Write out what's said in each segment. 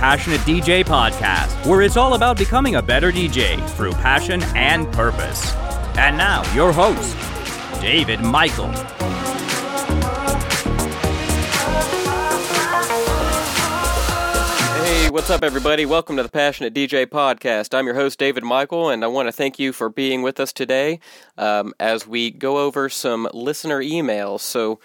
Passionate DJ podcast, where it's all about becoming a better DJ through passion and purpose. And now, your host, David Michael. Hey, what's up, everybody? Welcome to the Passionate DJ podcast. I'm your host, David Michael, and I want to thank you for being with us today um, as we go over some listener emails. So,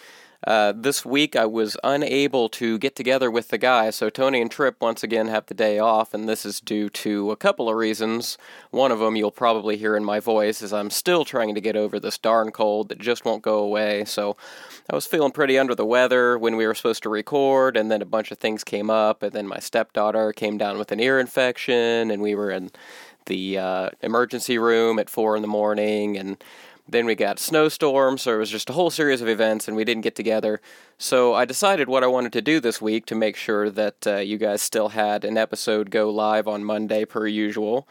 uh, this week I was unable to get together with the guys, so Tony and Trip once again have the day off, and this is due to a couple of reasons. One of them you'll probably hear in my voice is I'm still trying to get over this darn cold that just won't go away. So I was feeling pretty under the weather when we were supposed to record, and then a bunch of things came up, and then my stepdaughter came down with an ear infection, and we were in the uh, emergency room at four in the morning, and then we got snowstorms, so it was just a whole series of events, and we didn't get together. So I decided what I wanted to do this week to make sure that uh, you guys still had an episode go live on Monday per usual.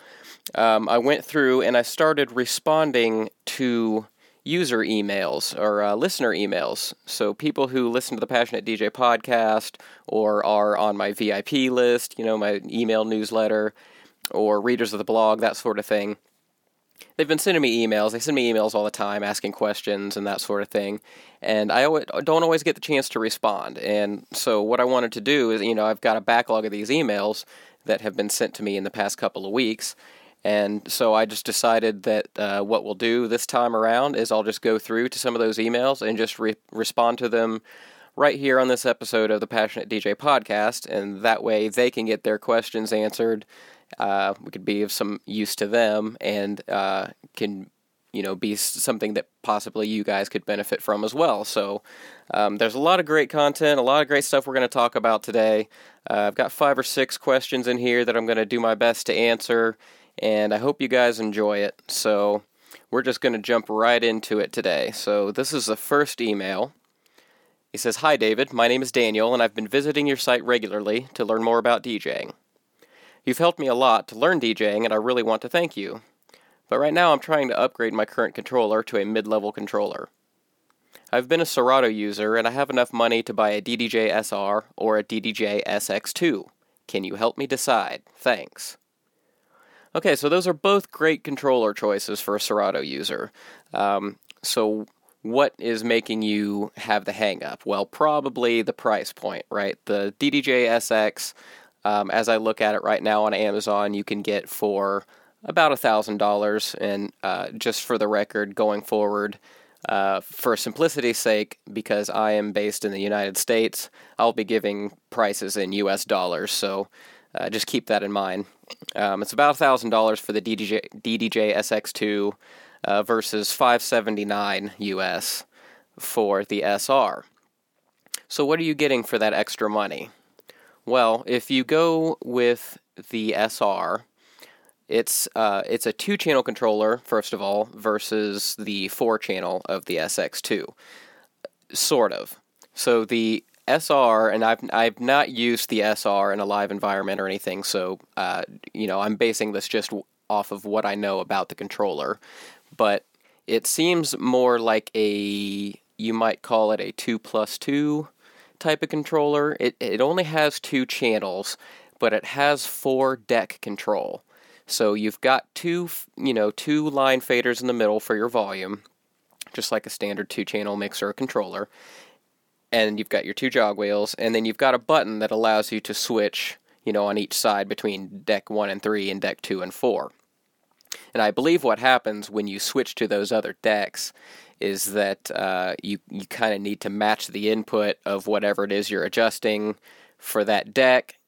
Um, I went through and I started responding to user emails or uh, listener emails. So people who listen to the Passionate DJ podcast or are on my VIP list, you know, my email newsletter, or readers of the blog, that sort of thing they've been sending me emails. They send me emails all the time asking questions and that sort of thing. And I don't always get the chance to respond. And so, what I wanted to do is, you know, I've got a backlog of these emails that have been sent to me in the past couple of weeks. And so I just decided that uh, what we'll do this time around is I'll just go through to some of those emails and just re- respond to them right here on this episode of the Passionate DJ podcast. And that way they can get their questions answered uh, we could be of some use to them and uh, can you know be something that possibly you guys could benefit from as well. So um, there's a lot of great content a lot of great stuff we're going to talk about today. Uh, i've got five or six questions in here that i'm going to do my best to answer and i hope you guys enjoy it. So we're just going to jump right into it today. So this is the first email. He says hi david. My name is daniel and i've been visiting your site regularly to learn more about djing You've helped me a lot to learn DJing, and I really want to thank you. But right now I'm trying to upgrade my current controller to a mid level controller. I've been a Serato user, and I have enough money to buy a DDJ SR or a DDJ SX2. Can you help me decide? Thanks. Okay, so those are both great controller choices for a Serato user. Um, so, what is making you have the hang up? Well, probably the price point, right? The DDJ SX um, as I look at it right now on Amazon, you can get for about a thousand dollars. And uh, just for the record, going forward, uh, for simplicity's sake, because I am based in the United States, I'll be giving prices in U.S. dollars. So uh, just keep that in mind. Um, it's about thousand dollars for the DDJ DDJ SX2 uh, versus 579 US for the SR. So what are you getting for that extra money? Well, if you go with the SR, it's uh, it's a two channel controller first of all versus the four channel of the SX2, sort of. So the SR, and I've I've not used the SR in a live environment or anything, so uh, you know I'm basing this just off of what I know about the controller, but it seems more like a you might call it a two plus two type of controller. It it only has two channels, but it has four deck control. So you've got two, you know, two line faders in the middle for your volume, just like a standard two-channel mixer or controller. And you've got your two jog wheels, and then you've got a button that allows you to switch, you know, on each side between deck 1 and 3 and deck 2 and 4. And I believe what happens when you switch to those other decks is that uh, you you kind of need to match the input of whatever it is you're adjusting for that deck.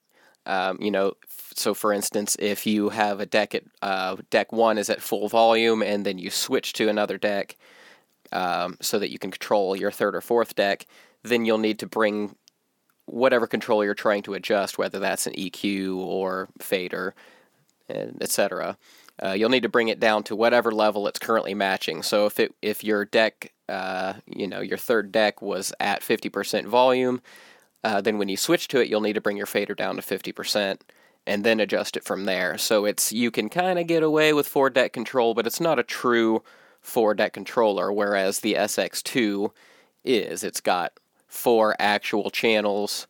Um, you know, so for instance, if you have a deck at uh, deck one is at full volume, and then you switch to another deck um, so that you can control your third or fourth deck, then you'll need to bring whatever control you're trying to adjust, whether that's an EQ or fader, and etc uh, you'll need to bring it down to whatever level it's currently matching. So if it if your deck, uh, you know, your third deck was at 50% volume, uh, then when you switch to it, you'll need to bring your fader down to 50% and then adjust it from there. So it's you can kind of get away with four deck control, but it's not a true four deck controller. Whereas the SX2 is, it's got four actual channels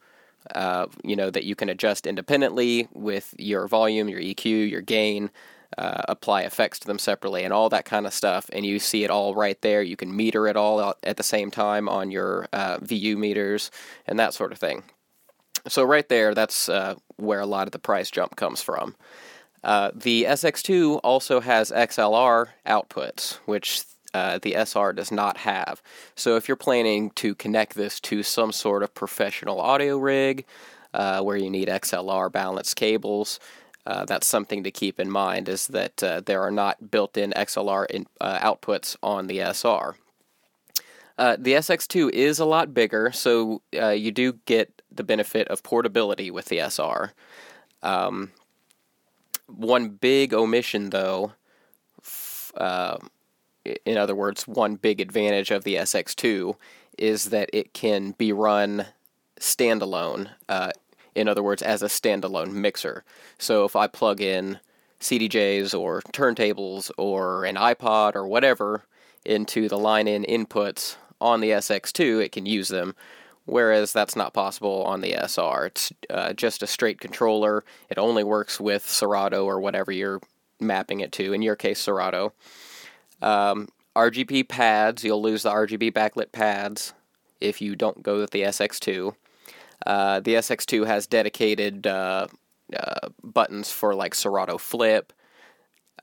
uh, you know, that you can adjust independently with your volume, your EQ, your gain, uh, apply effects to them separately, and all that kind of stuff. And you see it all right there. You can meter it all at the same time on your uh, VU meters and that sort of thing. So, right there, that's uh, where a lot of the price jump comes from. Uh, the SX2 also has XLR outputs, which uh, the SR does not have. So if you're planning to connect this to some sort of professional audio rig uh, where you need XLR balanced cables, uh, that's something to keep in mind is that uh, there are not built-in XLR in, uh, outputs on the SR. Uh, the SX2 is a lot bigger, so you do get the benefit of portability with the SR. Um, one big omission, though, f- in other words, one big advantage of the SX2 is that it can be run standalone. In other words, as a standalone mixer. So if I plug in CDJs or turntables or an iPod or whatever into the line in inputs on the SX2, it can use them. Whereas that's not possible on the SR. It's uh, just a straight controller. It only works with Serato or whatever you're mapping it to. In your case, Serato. Um, RGB pads, you'll lose the RGB backlit pads if you don't go with the SX2. Uh, the SX2 has dedicated uh, uh, buttons for like Serato Flip.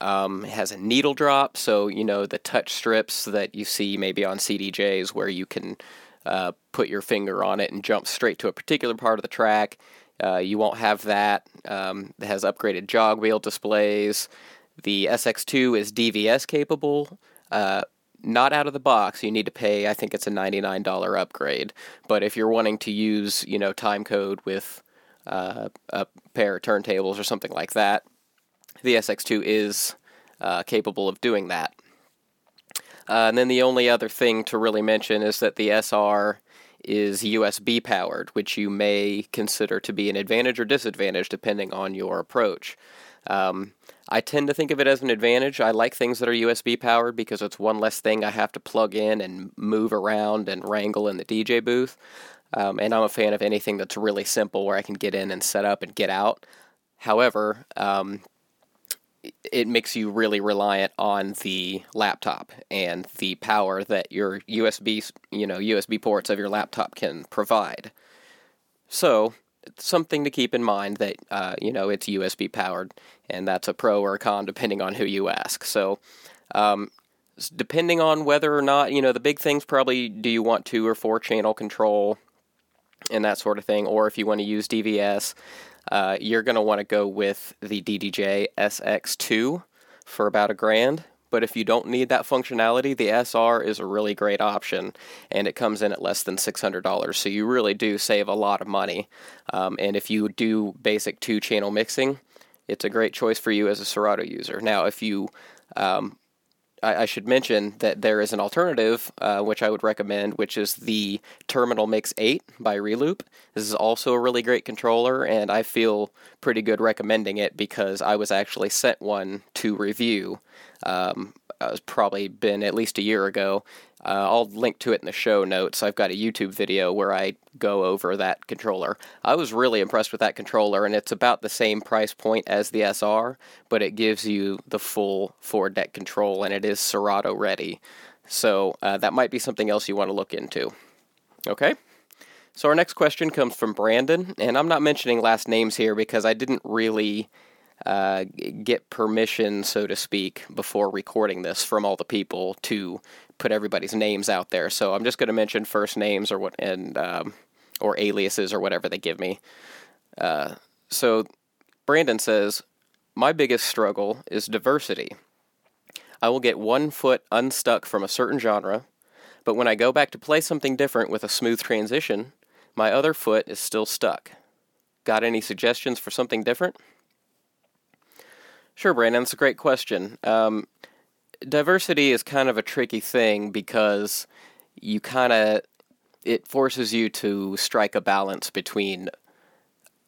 Um, it has a needle drop, so you know the touch strips that you see maybe on CDJs where you can uh, put your finger on it and jump straight to a particular part of the track. Uh, you won't have that. Um, it has upgraded jog wheel displays. The SX2 is DVS capable. Not out of the box. You need to pay. I think it's a ninety-nine dollar upgrade. But if you're wanting to use, you know, time code with uh, a pair of turntables or something like that, the SX2 is uh, capable of doing that. Uh, and then the only other thing to really mention is that the SR is USB powered, which you may consider to be an advantage or disadvantage depending on your approach. Um, I tend to think of it as an advantage. I like things that are USB powered because it's one less thing I have to plug in and move around and wrangle in the DJ booth. Um, and I'm a fan of anything that's really simple where I can get in and set up and get out. However, um, it makes you really reliant on the laptop and the power that your USB, you know, USB ports of your laptop can provide. So, something to keep in mind that uh, you know it's USB powered, and that's a pro or a con depending on who you ask. So, um, depending on whether or not you know the big things, probably do you want two or four channel control and that sort of thing, or if you want to use DVS, uh, you're going to want to go with the DDJ SX2 for about a grand. But if you don't need that functionality, the SR is a really great option, and it comes in at less than $600. So you really do save a lot of money. Um, and if you do basic two channel mixing, it's a great choice for you as a Serato user. Now, if you um, I, should mention that there is an alternative, uh, which I would recommend, which is the Terminal Mix 8 by Reloop. This is also a really great controller, and I feel pretty good recommending it because I was actually sent one to review. Um, it's probably been at least a year ago. Uh, I'll link to it in the show notes. I've got a YouTube video where I go over that controller. I was really impressed with that controller, and it's about the same price point as the SR, but it gives you the full four deck control, and it is Serato ready. So uh, that might be something else you want to look into. Okay? So our next question comes from Brandon, and I'm not mentioning last names here because I didn't really uh, get permission, so to speak, before recording this from all the people to put everybody's names out there. So I'm just going to mention first names or what and um, or aliases or whatever they give me. Uh, so Brandon says, "My biggest struggle is diversity. I will get one foot unstuck from a certain genre, but when I go back to play something different with a smooth transition, my other foot is still stuck. Got any suggestions for something different?" Sure, Brandon. That's a great question. Um, diversity is kind of a tricky thing because you kind of it forces you to strike a balance between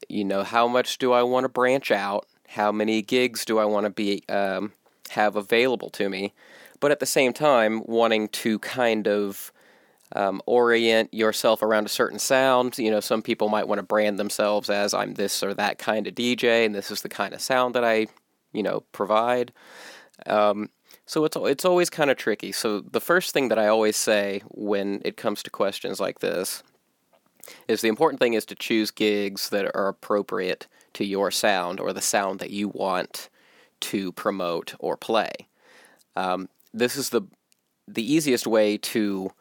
you know how much do I want to branch out, how many gigs do I want to be um, have available to me, but at the same time wanting to kind of um, orient yourself around a certain sound. You know, some people might want to brand themselves as I'm this or that kind of DJ, and this is the kind of sound that I, you know, provide. Um, so it's it's always kind of tricky. So the first thing that I always say when it comes to questions like this is the important thing is to choose gigs that are appropriate to your sound or the sound that you want to promote or play. Um, this is the the easiest way to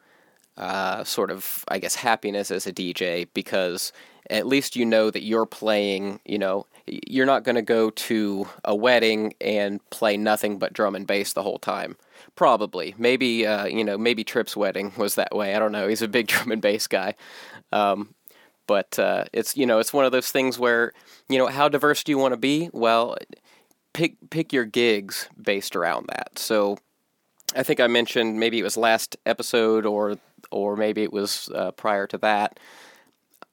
uh, sort of, I guess, happiness as a DJ because at least you know that you're playing. You know, you're not going to go to a wedding and play nothing but drum and bass the whole time. Probably, maybe, uh, you know, maybe Trip's wedding was that way. I don't know. He's a big drum and bass guy. Um, but uh, it's you know it's one of those things where you know how diverse do you want to be? Well, pick pick your gigs based around that. So I think I mentioned maybe it was last episode or or maybe it was uh, prior to that.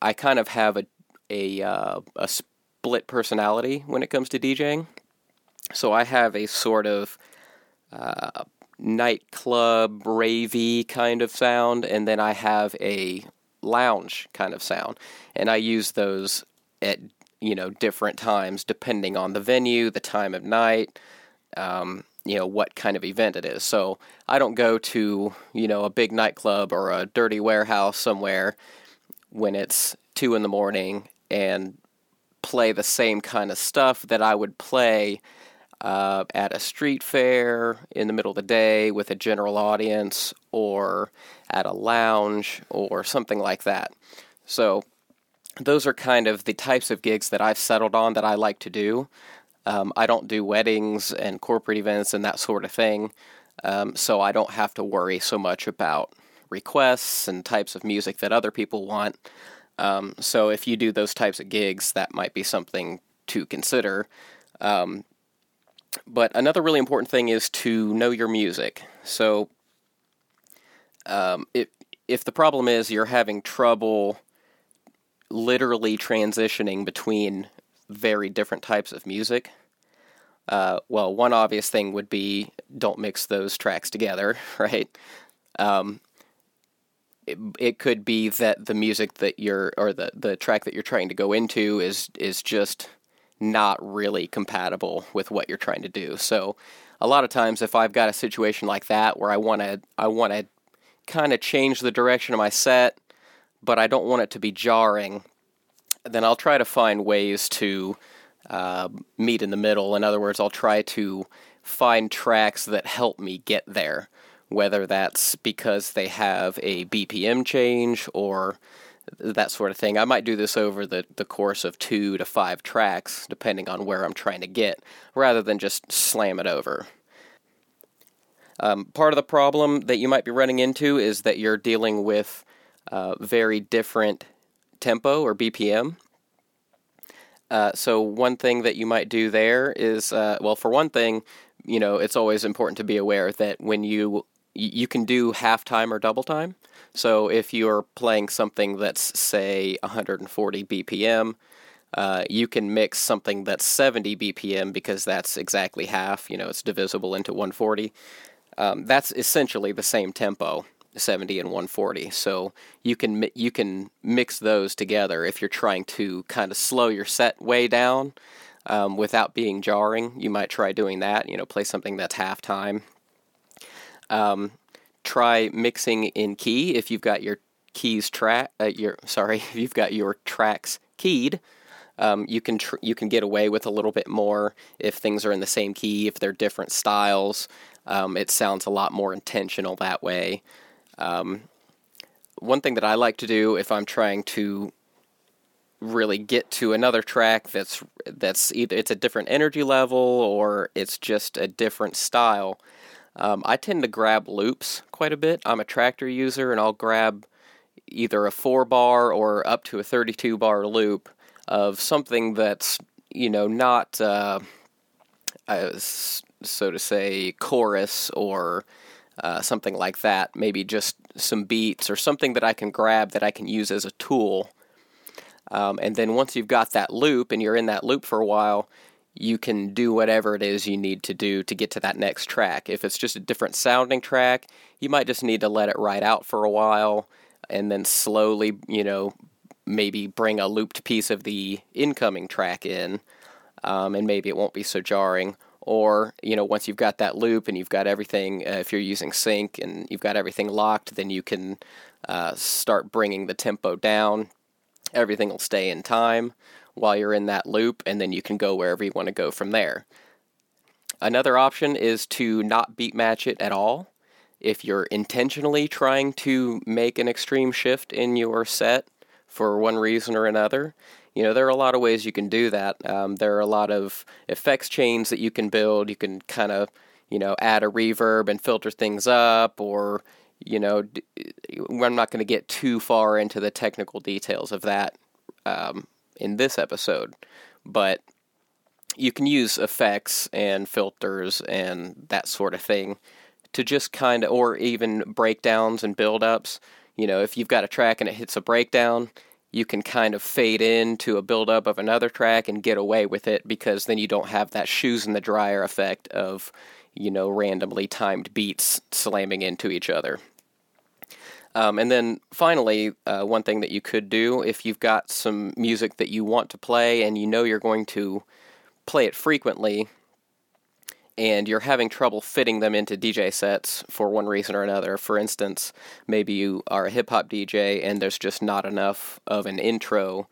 I kind of have a a uh, a split personality when it comes to DJing. So I have a sort of uh, nightclub ravey kind of sound, and then I have a lounge kind of sound, and I use those at you know different times depending on the venue, the time of night, um, you know what kind of event it is. So I don't go to you know a big nightclub or a dirty warehouse somewhere when it's two in the morning and play the same kind of stuff that I would play uh, at a street fair in the middle of the day with a general audience or at a lounge or something like that. So, those are kind of the types of gigs that I've settled on that I like to do. Um, I don't do weddings and corporate events and that sort of thing, um, so I don't have to worry so much about requests and types of music that other people want. Um, so if you do those types of gigs, that might be something to consider. Um, but another really important thing is to know your music. So, um, if if the problem is you're having trouble literally transitioning between very different types of music, uh, well, one obvious thing would be don't mix those tracks together, right? Um, it, it could be that the music that you're or the, the track that you're trying to go into is is just not really compatible with what you're trying to do. So a lot of times if I've got a situation like that where I want to I want to kind of change the direction of my set, but I don't want it to be jarring, then I'll try to find ways to uh, meet in the middle. In other words, I'll try to find tracks that help me get there, whether that's because they have a BPM change or that sort of thing. I might do this over the, the course of two to five tracks, depending on where I'm trying to get, rather than just slam it over. Um, part of the problem that you might be running into is that you're dealing with uh, very different tempo or BPM. Uh, so one thing that you might do there is, uh, well, for one thing, you know, it's always important to be aware that when you you can do half time or double time. So if you're playing something that's say 140 BPM, uh, you can mix something that's 70 BPM because that's exactly half. You know, it's divisible into 140. Um, that's essentially the same tempo, 70 and 140. So you can you can mix those together if you're trying to kind of slow your set way down um, without being jarring. You might try doing that. You know, play something that's half time. Um, try mixing in key if you've got your keys track. Uh, your sorry, if you've got your tracks keyed. Um, you can tr- you can get away with a little bit more if things are in the same key. If they're different styles, um, it sounds a lot more intentional that way. Um, one thing that I like to do if I'm trying to really get to another track that's that's either it's a different energy level or it's just a different style um, I tend to grab loops quite a bit. I'm a Traktor user, and I'll grab either a four bar or up to a 32 bar loop of something that's you know not uh, so to say chorus or uh, something like that. Maybe just some beats or something that I can grab that I can use as a tool. Um, and then once you've got that loop and you're in that loop for a while, you can do whatever it is you need to do to get to that next track. If it's just a different sounding track, you might just need to let it ride out for a while and then slowly, you know, maybe bring a looped piece of the incoming track in, um, and maybe it won't be so jarring. Or, you know, once you've got that loop and you've got everything, uh, if you're using sync and you've got everything locked, then you can uh, start bringing the tempo down. Everything will stay in time while you're in that loop, and then you can go wherever you want to go from there. Another option is to not beat match it at all. If you're intentionally trying to make an extreme shift in your set for one reason or another, you know, there are a lot of ways you can do that. Um, there are a lot of effects chains that you can build. You can kind of, you know, add a reverb and filter things up, or, you know, I'm not going to get too far into the technical details of that um, in this episode, but you can use effects and filters and that sort of thing to just kind of, or even breakdowns and build-ups. You know, if you've got a track and it hits a breakdown, you can kind of fade into a build-up of another track and get away with it because then you don't have that shoes in the dryer effect of, you know, randomly timed beats slamming into each other. Um, and then finally, uh, one thing that you could do if you've got some music that you want to play and you know you're going to play it frequently and you're having trouble fitting them into DJ sets for one reason or another. For instance, maybe you are a hip hop DJ and there's just not enough of an intro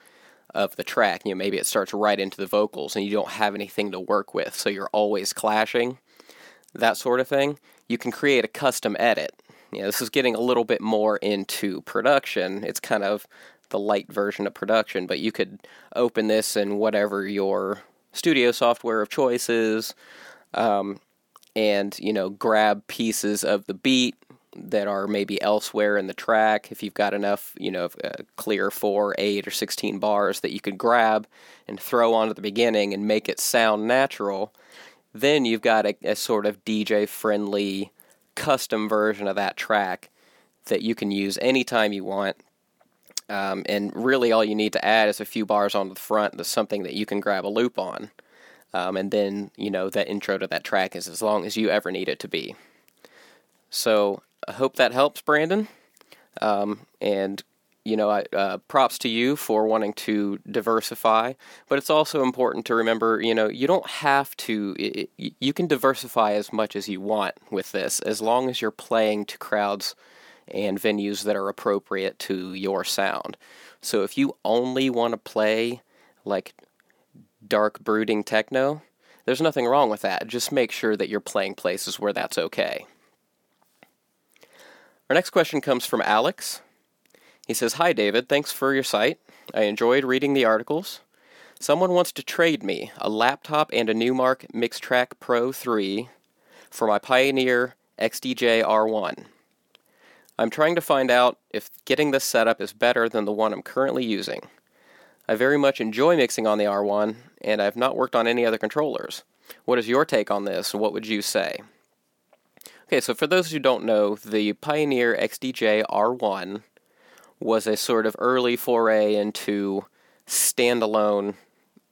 of the track. You know, maybe it starts right into the vocals and you don't have anything to work with, so you're always clashing. That sort of thing. You can create a custom edit know, this is getting a little bit more into production. It's kind of the light version of production, but you could open this in whatever your studio software of choice is, um, and you know, grab pieces of the beat that are maybe elsewhere in the track. If you've got enough, you know, uh, clear four, eight, or sixteen bars that you could grab and throw onto the beginning and make it sound natural, then you've got a, a sort of DJ friendly custom version of that track that you can use anytime you want. Um, and really, all you need to add is a few bars on the front to something that you can grab a loop on. Um, and then, you know, that intro to that track is as long as you ever need it to be. So I hope that helps, Brandon. Um, and you know, uh, props to you for wanting to diversify, but it's also important to remember, you know, you don't have to, it, you can diversify as much as you want with this, as long as you're playing to crowds and venues that are appropriate to your sound. So if you only want to play like dark, brooding techno, there's nothing wrong with that. Just make sure that you're playing places where that's okay. Our next question comes from Alex. He says, Hi, David. Thanks for your site. I enjoyed reading the articles. Someone wants to trade me a laptop and a Numark Mixtrack Pro 3 for my Pioneer XDJ R1. I'm trying to find out if getting this setup is better than the one I'm currently using. I very much enjoy mixing on the R1, and I've not worked on any other controllers. What is your take on this, what would you say? Okay, so for those who don't know, the Pioneer XDJ R1 was a sort of early foray into standalone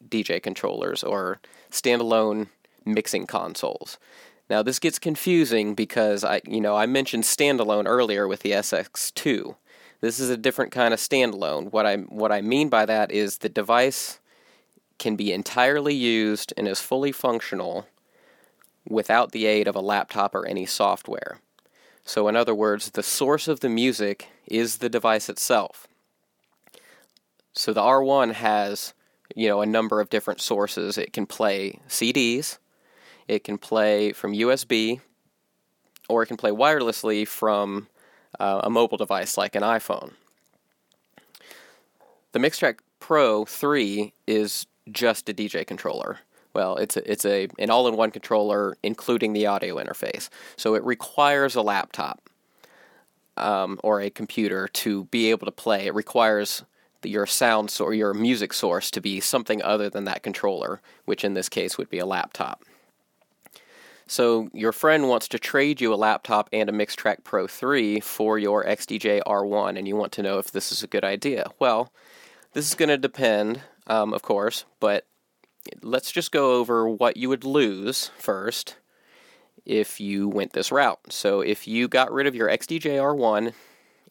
DJ controllers or standalone mixing consoles. Now this gets confusing because I you know I mentioned standalone earlier with the SX2. This is a different kind of standalone. What I what I mean by that is the device can be entirely used and is fully functional without the aid of a laptop or any software. So, in other words, the source of the music is the device itself. So, the R1 has, you know, a number of different sources. It can play CDs, it can play from USB, or it can play wirelessly from uh, a mobile device like an iPhone. The Mixtrack Pro 3 is just a DJ controller well, it's a, it's a an all-in-one controller, including the audio interface. So it requires a laptop um, or a computer to be able to play. It requires the, your sound or your music source to be something other than that controller, which in this case would be a laptop. So your friend wants to trade you a laptop and a Mixtrack Pro 3 for your XDJ R1, and you want to know if this is a good idea. Well, this is going to depend, um, of course, but let's just go over what you would lose first if you went this route. So if you got rid of your XDJ-R1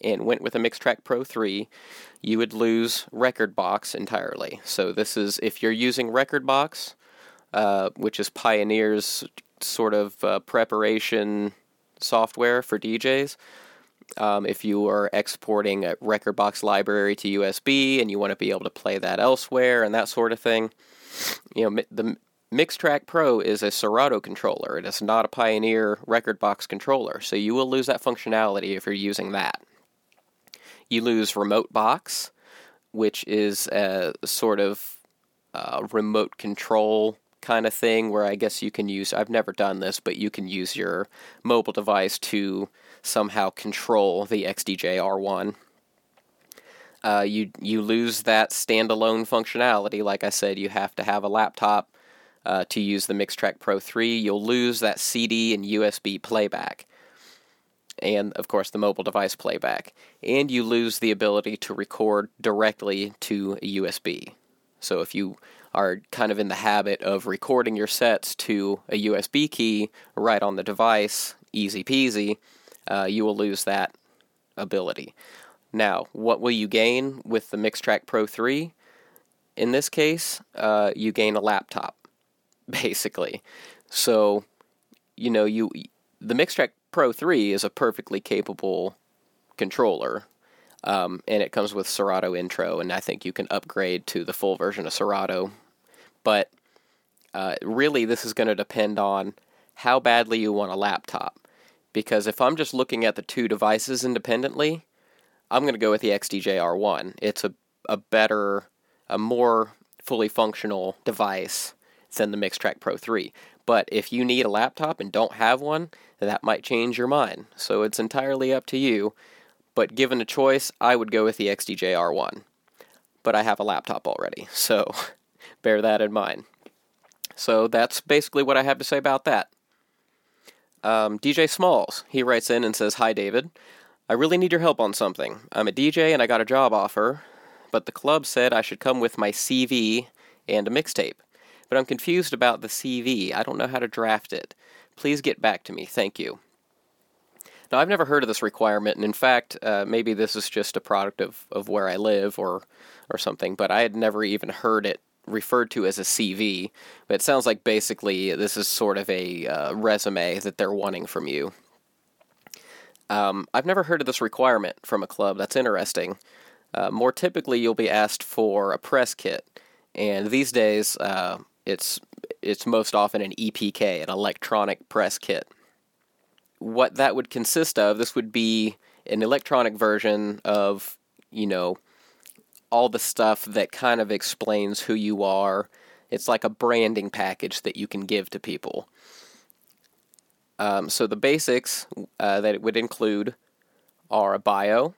and went with a Mixtrack Pro 3, you would lose Rekordbox entirely. So this is if you're using Rekordbox, uh, which is Pioneer's sort of uh, preparation software for DJs. Um, if you are exporting a Rekordbox library to USB and you want to be able to play that elsewhere and that sort of thing, you know the Mixtrack Pro is a Serato controller. It is not a Pioneer Rekordbox controller, so you will lose that functionality if you're using that. You lose Remote Box, which is a sort of uh, remote control kind of thing where I guess you can use, I've never done this, but you can use your mobile device to somehow control the XDJ R1. Uh, you you lose that standalone functionality. Like I said, you have to have a laptop uh, to use the Mixtrack Pro 3. You'll lose that CD and USB playback, and of course the mobile device playback. And you lose the ability to record directly to a USB. So if you are kind of in the habit of recording your sets to a USB key right on the device, easy peasy, uh, you will lose that ability. Now, what will you gain with the Mixtrack Pro 3? In this case, uh, you gain a laptop, basically. So, you know, you the Mixtrack Pro 3 is a perfectly capable controller um, and it comes with Serato Intro, and I think you can upgrade to the full version of Serato but uh, really this is going to depend on how badly you want a laptop. Because if I'm just looking at the two devices independently, I'm going to go with the XDJ-R1. It's a, a better, a more fully functional device than the Mixtrack Pro 3. But if you need a laptop and don't have one, that might change your mind. So it's entirely up to you. But given a choice, I would go with the XDJ-R1. But I have a laptop already, so bear that in mind. So that's basically what I have to say about that. Um, DJ Smallz, he writes in and says, Hi, David. I really need your help on something. I'm a DJ and I got a job offer, but the club said I should come with my CV and a mixtape. But I'm confused about the CV. I don't know how to draft it. Please get back to me. Thank you. Now, I've never heard of this requirement, and in fact, uh, maybe this is just a product of, of where I live or, or something, but I had never even heard it referred to as a CV, but it sounds like basically this is sort of a uh, resume that they're wanting from you. Um, I've never heard of this requirement from a club. That's interesting. Uh, more typically, you'll be asked for a press kit, and these days, uh, it's it's most often an EPK, an electronic press kit. What that would consist of, this would be an electronic version of, you know, all the stuff that kind of explains who you are. It's like a branding package that you can give to people. Um, so the basics uh, that it would include are a bio,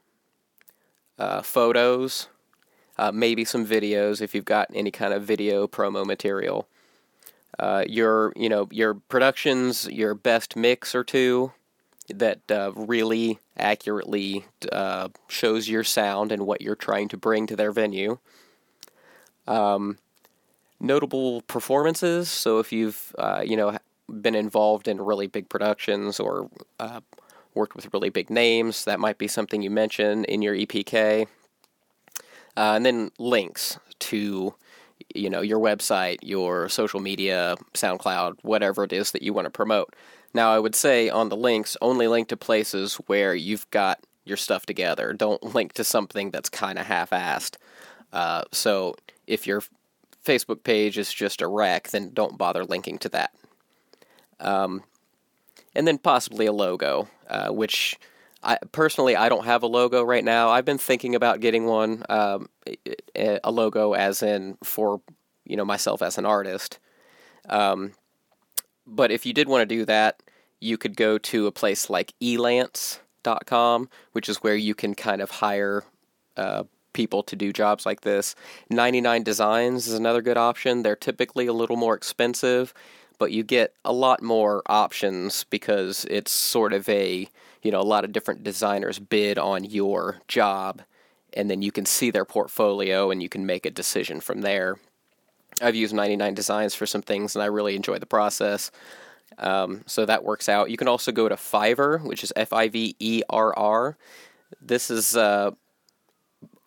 uh, photos, uh, maybe some videos if you've got any kind of video promo material. Uh, your you know your productions, your best mix or two, that uh, really accurately uh, shows your sound and what you're trying to bring to their venue. Um, notable performances. So if you've uh, you know been involved in really big productions or uh, worked with really big names, that might be something you mention in your EPK. Uh, and then links to you know your website, your social media, SoundCloud, whatever it is that you want to promote. Now, I would say on the links, only link to places where you've got your stuff together. Don't link to something that's kind of half assed. Uh, so if your Facebook page is just a wreck, then don't bother linking to that. Um, and then possibly a logo, uh, which I personally I don't have a logo right now. I've been thinking about getting one, um, a logo as in for you know myself as an artist. Um, but if you did want to do that, you could go to a place like elance.com, which is where you can kind of hire uh, people to do jobs like this. 99 Designs is another good option. They're typically a little more expensive, but you get a lot more options because it's sort of a, you know, a lot of different designers bid on your job and then you can see their portfolio and you can make a decision from there. I've used 99 Designs for some things, and I really enjoy the process. Um, so that works out. You can also go to Fiverr, which is F I V E R R. This is uh,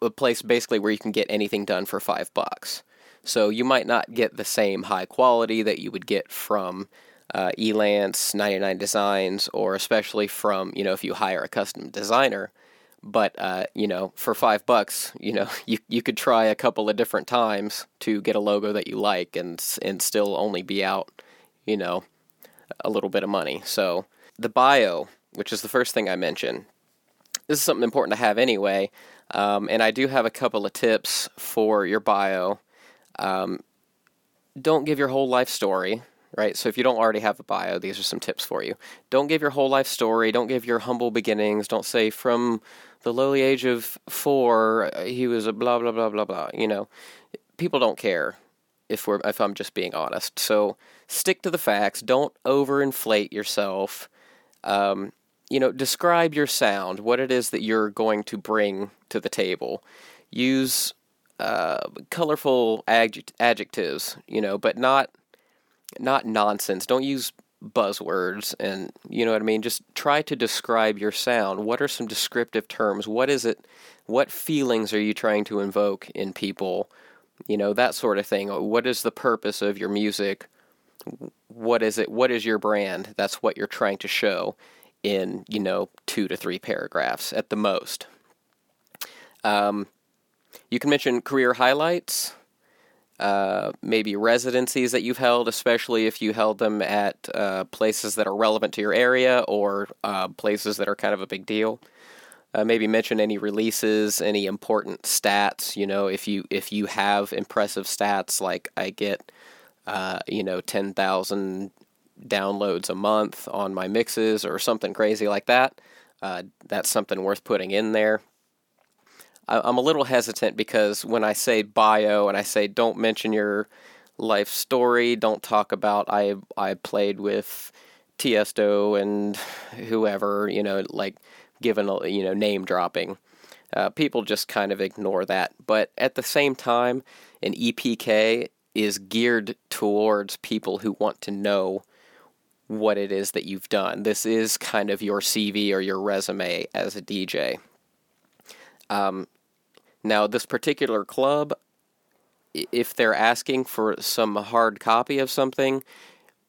a place basically where you can get anything done for five bucks. So you might not get the same high quality that you would get from uh, Elance, 99 Designs, or especially from, you know, if you hire a custom designer. But, uh, you know, for five bucks, you know, you, you could try a couple of different times to get a logo that you like and, and still only be out, you know, a little bit of money. So the bio, which is the first thing I mentioned, this is something important to have anyway. Um, and I do have a couple of tips for your bio. Um, don't give your whole life story, right? So if you don't already have a bio, these are some tips for you. Don't give your whole life story. Don't give your humble beginnings. Don't say from the lowly age of four he was a blah blah blah blah blah. You know, people don't care if we're if I'm just being honest. So stick to the facts. Don't overinflate yourself. Um, you know, describe your sound, what it is that you're going to bring to the table. Use uh, colorful adjectives, you know, but not not nonsense. Don't use buzzwords and you know what I mean. Just try to describe your sound. What are some descriptive terms? What is it? What feelings are you trying to invoke in people? You know that sort of thing. What is the purpose of your music? What is it? What is your brand? That's what you're trying to show in you know two to three paragraphs at the most. Um, you can mention career highlights, uh, maybe residencies that you've held, especially if you held them at uh, places that are relevant to your area or uh, places that are kind of a big deal. Uh, maybe mention any releases, any important stats. You know, if you if you have impressive stats, like I get, uh, you know, ten thousand downloads a month on my mixes or something crazy like that, uh, that's something worth putting in there. I, am a little hesitant because when I say bio and I say don't mention your life story, don't talk about I I played with Tiesto and whoever, you know, like given a, you know name dropping. Uh, people just kind of ignore that. But at the same time, an EPK is geared towards people who want to know what it is that you've done. This is kind of your CV or your resume as a DJ. Um, now, this particular club, if they're asking for some hard copy of something,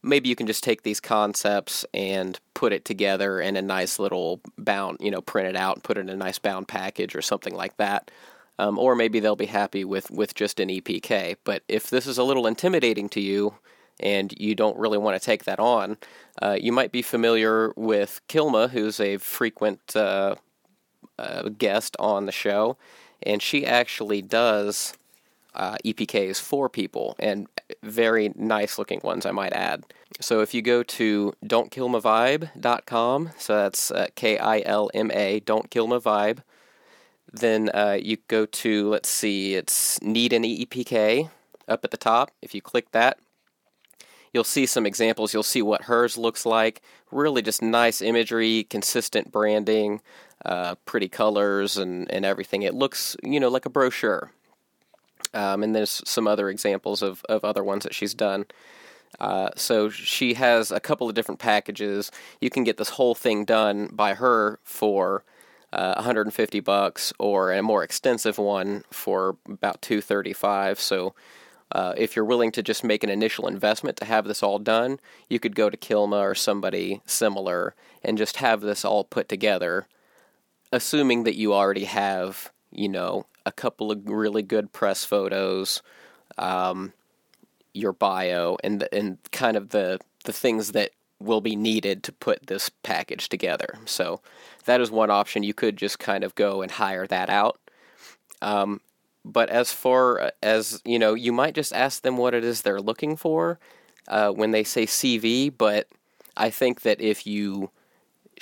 maybe you can just take these concepts and put it together in a nice little bound, you know, print it out and put it in a nice bound package or something like that. Um, or maybe they'll be happy with, with just an EPK. But if this is a little intimidating to you, and you don't really want to take that on, uh, you might be familiar with Kilma, who's a frequent uh, uh, guest on the show, and she actually does uh, EPKs for people, and very nice looking ones, I might add. So if you go to don'tkilmavibe.com, so that's uh, K I L M A, Don't Kill My Vibe, then uh, you go to, let's see, it's Need an EPK up at the top. If you click that, You'll see some examples. You'll see what hers looks like. Really just nice imagery, consistent branding, uh, pretty colors, and, and everything. It looks, you know, like a brochure. Um, and there's some other examples of, of other ones that she's done. Uh, so she has a couple of different packages. You can get this whole thing done by her for uh, 150 bucks, or a more extensive one for about 235. So uh, if you're willing to just make an initial investment to have this all done, you could go to Kilma or somebody similar and just have this all put together, assuming that you already have, you know, a couple of really good press photos, um, your bio, and and kind of the the things that will be needed to put this package together. So that is one option. You could just kind of go and hire that out. Um, but as far as you know, you might just ask them what it is they're looking for uh, when they say CV. But I think that if you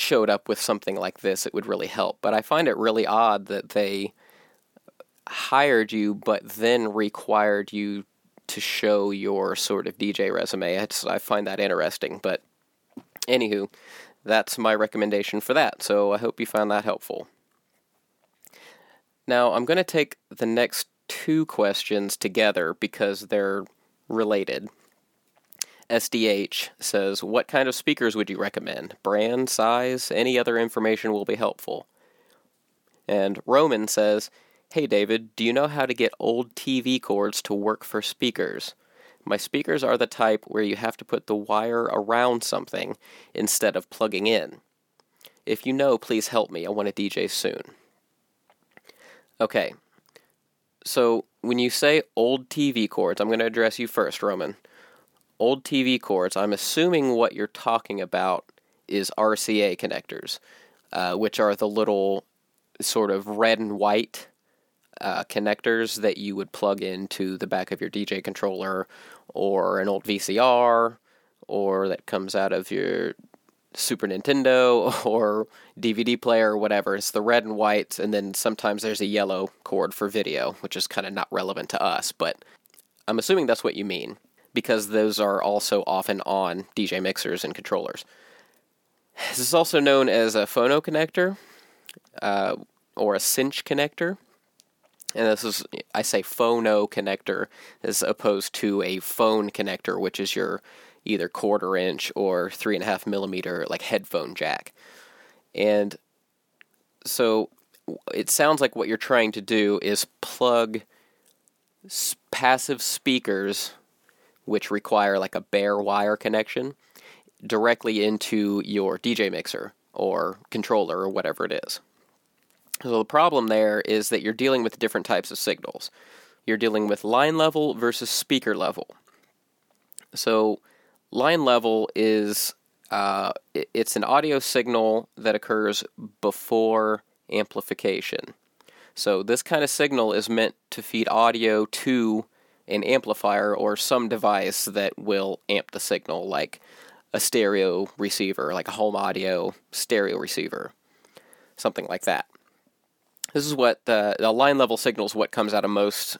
showed up with something like this, it would really help. But I find it really odd that they hired you, but then required you to show your sort of DJ resume. It's, I find that interesting. But anywho, that's my recommendation for that. So I hope you found that helpful. Now, I'm going to take the next two questions together because they're related. SDH says, What kind of speakers would you recommend? Brand, size, any other information will be helpful. And Roman says, Hey David, do you know how to get old TV cords to work for speakers? My speakers are the type where you have to put the wire around something instead of plugging in. If you know, please help me. I want to DJ soon. Okay. So, when you say old TV cords, I'm going to address you first, Roman. Old TV cords, I'm assuming what you're talking about is RCA connectors, uh, which are the little sort of red and white uh, connectors that you would plug into the back of your DJ controller or an old VCR or that comes out of your Super Nintendo or DVD player or whatever. It's the red and white, and then sometimes there's a yellow cord for video, which is kind of not relevant to us, but I'm assuming that's what you mean because those are also often on DJ mixers and controllers. This is also known as a phono connector uh, or a cinch connector. And this is, I say phono connector as opposed to a phone connector, which is your either quarter inch or three and a half millimeter like headphone jack. And so it sounds like what you're trying to do is plug passive speakers, which require like a bare wire connection, directly into your DJ mixer or controller or whatever it is. So the problem there is that you're dealing with different types of signals. You're dealing with line level versus speaker level. So line level is uh, it's an audio signal that occurs before amplification. So this kind of signal is meant to feed audio to an amplifier or some device that will amp the signal, like a stereo receiver, like a home audio stereo receiver, something like that. This is what the, the line level signal is what comes out of most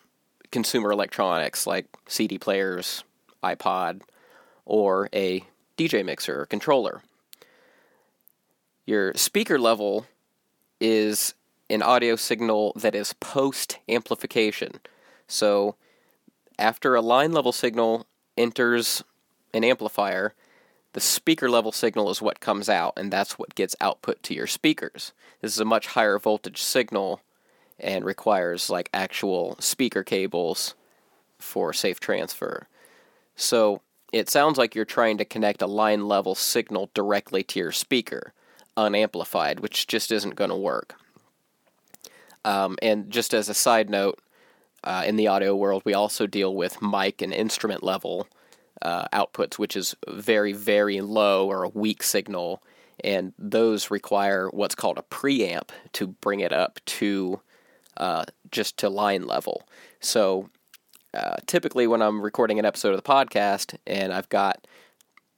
consumer electronics, like CD players, iPod, or a DJ mixer or controller. Your speaker level is an audio signal that is post amplification. So, after a line level signal enters an amplifier, the speaker level signal is what comes out, and that's what gets output to your speakers. This is a much higher voltage signal and requires like actual speaker cables for safe transfer. So, it sounds like you're trying to connect a line level signal directly to your speaker, unamplified, which just isn't going to work. Um, and just as a side note, uh, in the audio world, we also deal with mic and instrument level uh, outputs, which is very, very low or a weak signal. And those require what's called a preamp to bring it up to uh, just to line level. So uh, typically when I'm recording an episode of the podcast and I've got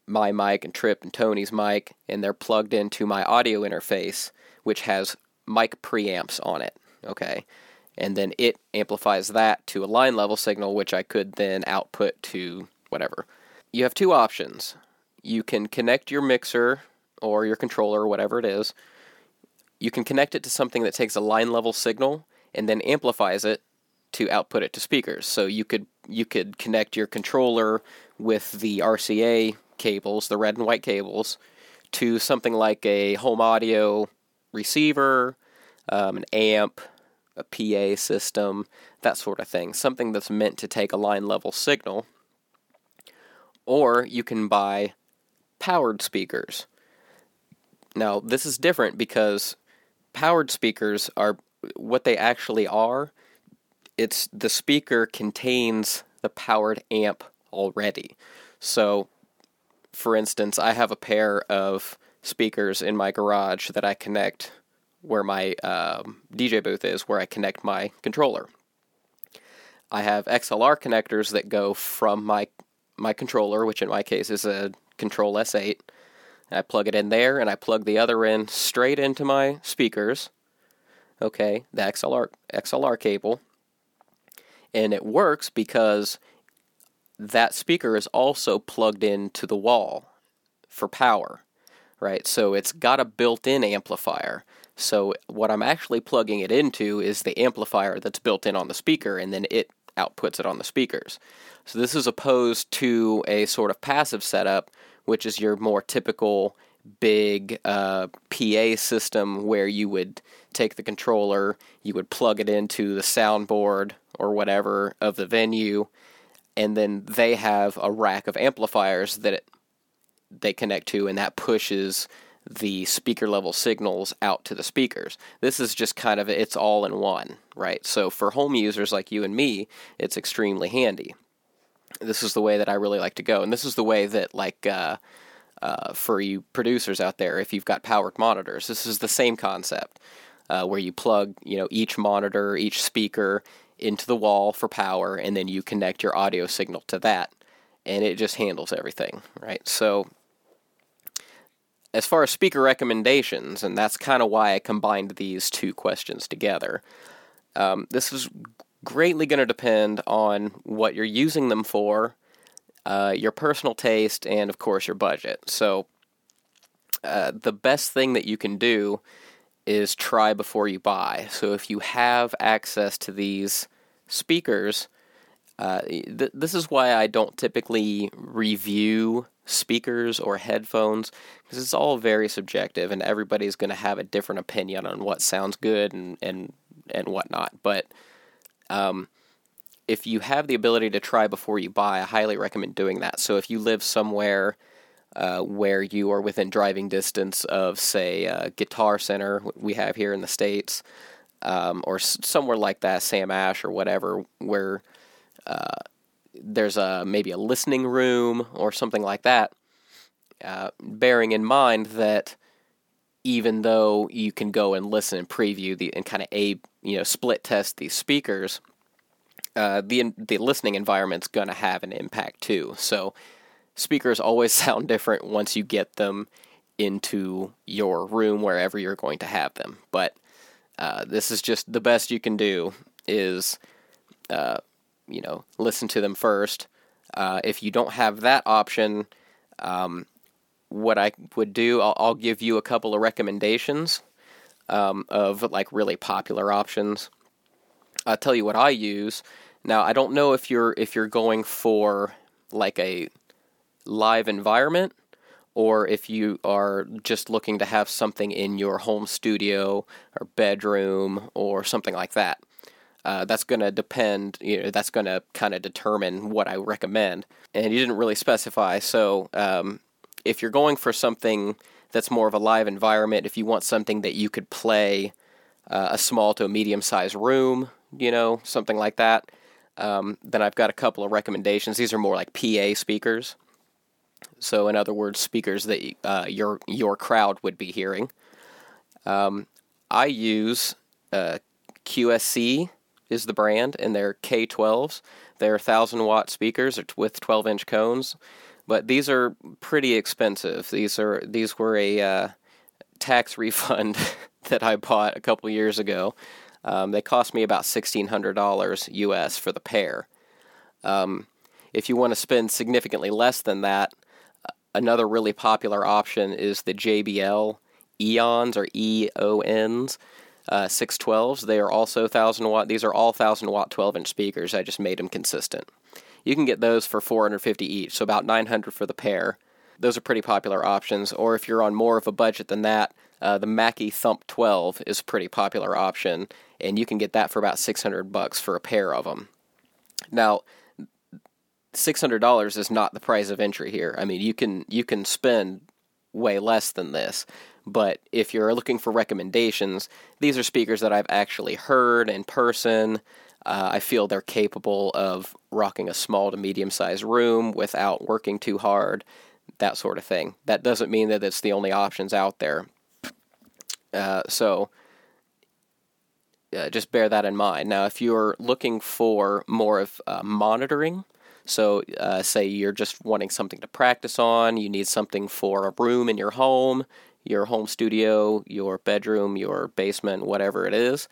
my mic and Trip and Tony's mic and they're plugged into my audio interface, which has mic preamps on it. Okay. And then it amplifies that to a line level signal, which I could then output to whatever. You have two options. You can connect your mixer or your controller, whatever it is. You can connect it to something that takes a line level signal and then amplifies it to output it to speakers. So you could you could connect your controller with the RCA cables, the red and white cables, to something like a home audio receiver, um, an amp, a PA system, that sort of thing. Something that's meant to take a line level signal. Or you can buy powered speakers. Now, this is different because powered speakers are what they actually are it's the speaker contains the powered amp already. So, for instance, I have a pair of speakers in my garage that I connect where my um, DJ booth is, where I connect my controller. I have XLR connectors that go from my my controller, which in my case is a Kontrol S8. I plug it in there, and I plug the other end straight into my speakers. Okay, the XLR XLR cable, and it works because that speaker is also plugged into the wall for power, right? So it's got a built in amplifier. So what I'm actually plugging it into is the amplifier that's built in on the speaker, and then it outputs it on the speakers. So this is opposed to a sort of passive setup, which is your more typical big uh, PA system where you would take the controller, you would plug it into the soundboard or whatever of the venue, and then they have a rack of amplifiers that it, they connect to, and that pushes the speaker level signals out to the speakers. This is just kind of it's all in one, right? So for home users like you and me, it's extremely handy. This is the way that I really like to go, and this is the way that like uh, uh, for you producers out there, if you've got powered monitors, this is the same concept uh, where you plug you know each monitor, each speaker into the wall for power, and then you connect your audio signal to that, and it just handles everything, right? So as far as speaker recommendations, and that's kind of why I combined these two questions together. Um, this is greatly going to depend on what you're using them for, uh, your personal taste, and of course your budget. So, uh, the best thing that you can do is try before you buy. So, if you have access to these speakers, uh, th- this is why I don't typically review speakers or headphones because it's all very subjective and everybody's going to have a different opinion on what sounds good and and and whatnot. But um, if you have the ability to try before you buy, I highly recommend doing that. So if you live somewhere uh, where you are within driving distance of, say, a Guitar Center we have here in the states, um, or somewhere like that, Sam Ash or whatever, where uh, there's a maybe a listening room or something like that. Uh, bearing in mind that even though you can go and listen and preview the and kind of a you know split test these speakers, uh, the the listening environment's going to have an impact too. So speakers always sound different once you get them into your room wherever you're going to have them. But uh, this is just the best you can do is uh, you know, listen to them first. Uh, if you don't have that option, um, what I would do, I'll, I'll, give you a couple of recommendations um, of like really popular options. I'll tell you what I use. Now, I don't know if you're if you're going for like a live environment or if you are just looking to have something in your home studio or bedroom or something like that. Uh, that's going to depend, you know, that's going to kind of determine what I recommend. And you didn't really specify. So um, if you're going for something that's more of a live environment, if you want something that you could play uh, a small to a medium sized room, you know, something like that, um, then I've got a couple of recommendations. These are more like PA speakers. So, in other words, speakers that uh, your your crowd would be hearing. Um, I use uh, QSC is the brand, and they're K12s. They're 1,000 watt speakers with 12 inch cones, but these are pretty expensive. These are these were a uh, tax refund that I bought a couple years ago. Um, they cost me about $1,600 US for the pair. Um, if you want to spend significantly less than that, another really popular option is the JBL Eons or EONs uh, 612s. They are also 1000 watt. These are all 1000 watt 12 inch speakers. I just made them consistent. You can get those for 450 each, so about 900 for the pair. Those are pretty popular options. Or if you're on more of a budget than that, uh, the Mackie Thump 12 is a pretty popular option, and you can get that for about 600 bucks for a pair of them. Now, $600 is not the price of entry here. I mean, you can you can spend way less than this. But if you're looking for recommendations, these are speakers that I've actually heard in person. Uh, I feel they're capable of rocking a small to medium sized room without working too hard, that sort of thing. That doesn't mean that it's the only options out there. Uh, so uh, just bear that in mind. Now, if you're looking for more of uh, monitoring, so uh, say you're just wanting something to practice on, you need something for a room in your home, your home studio, your bedroom, your basement, whatever it is,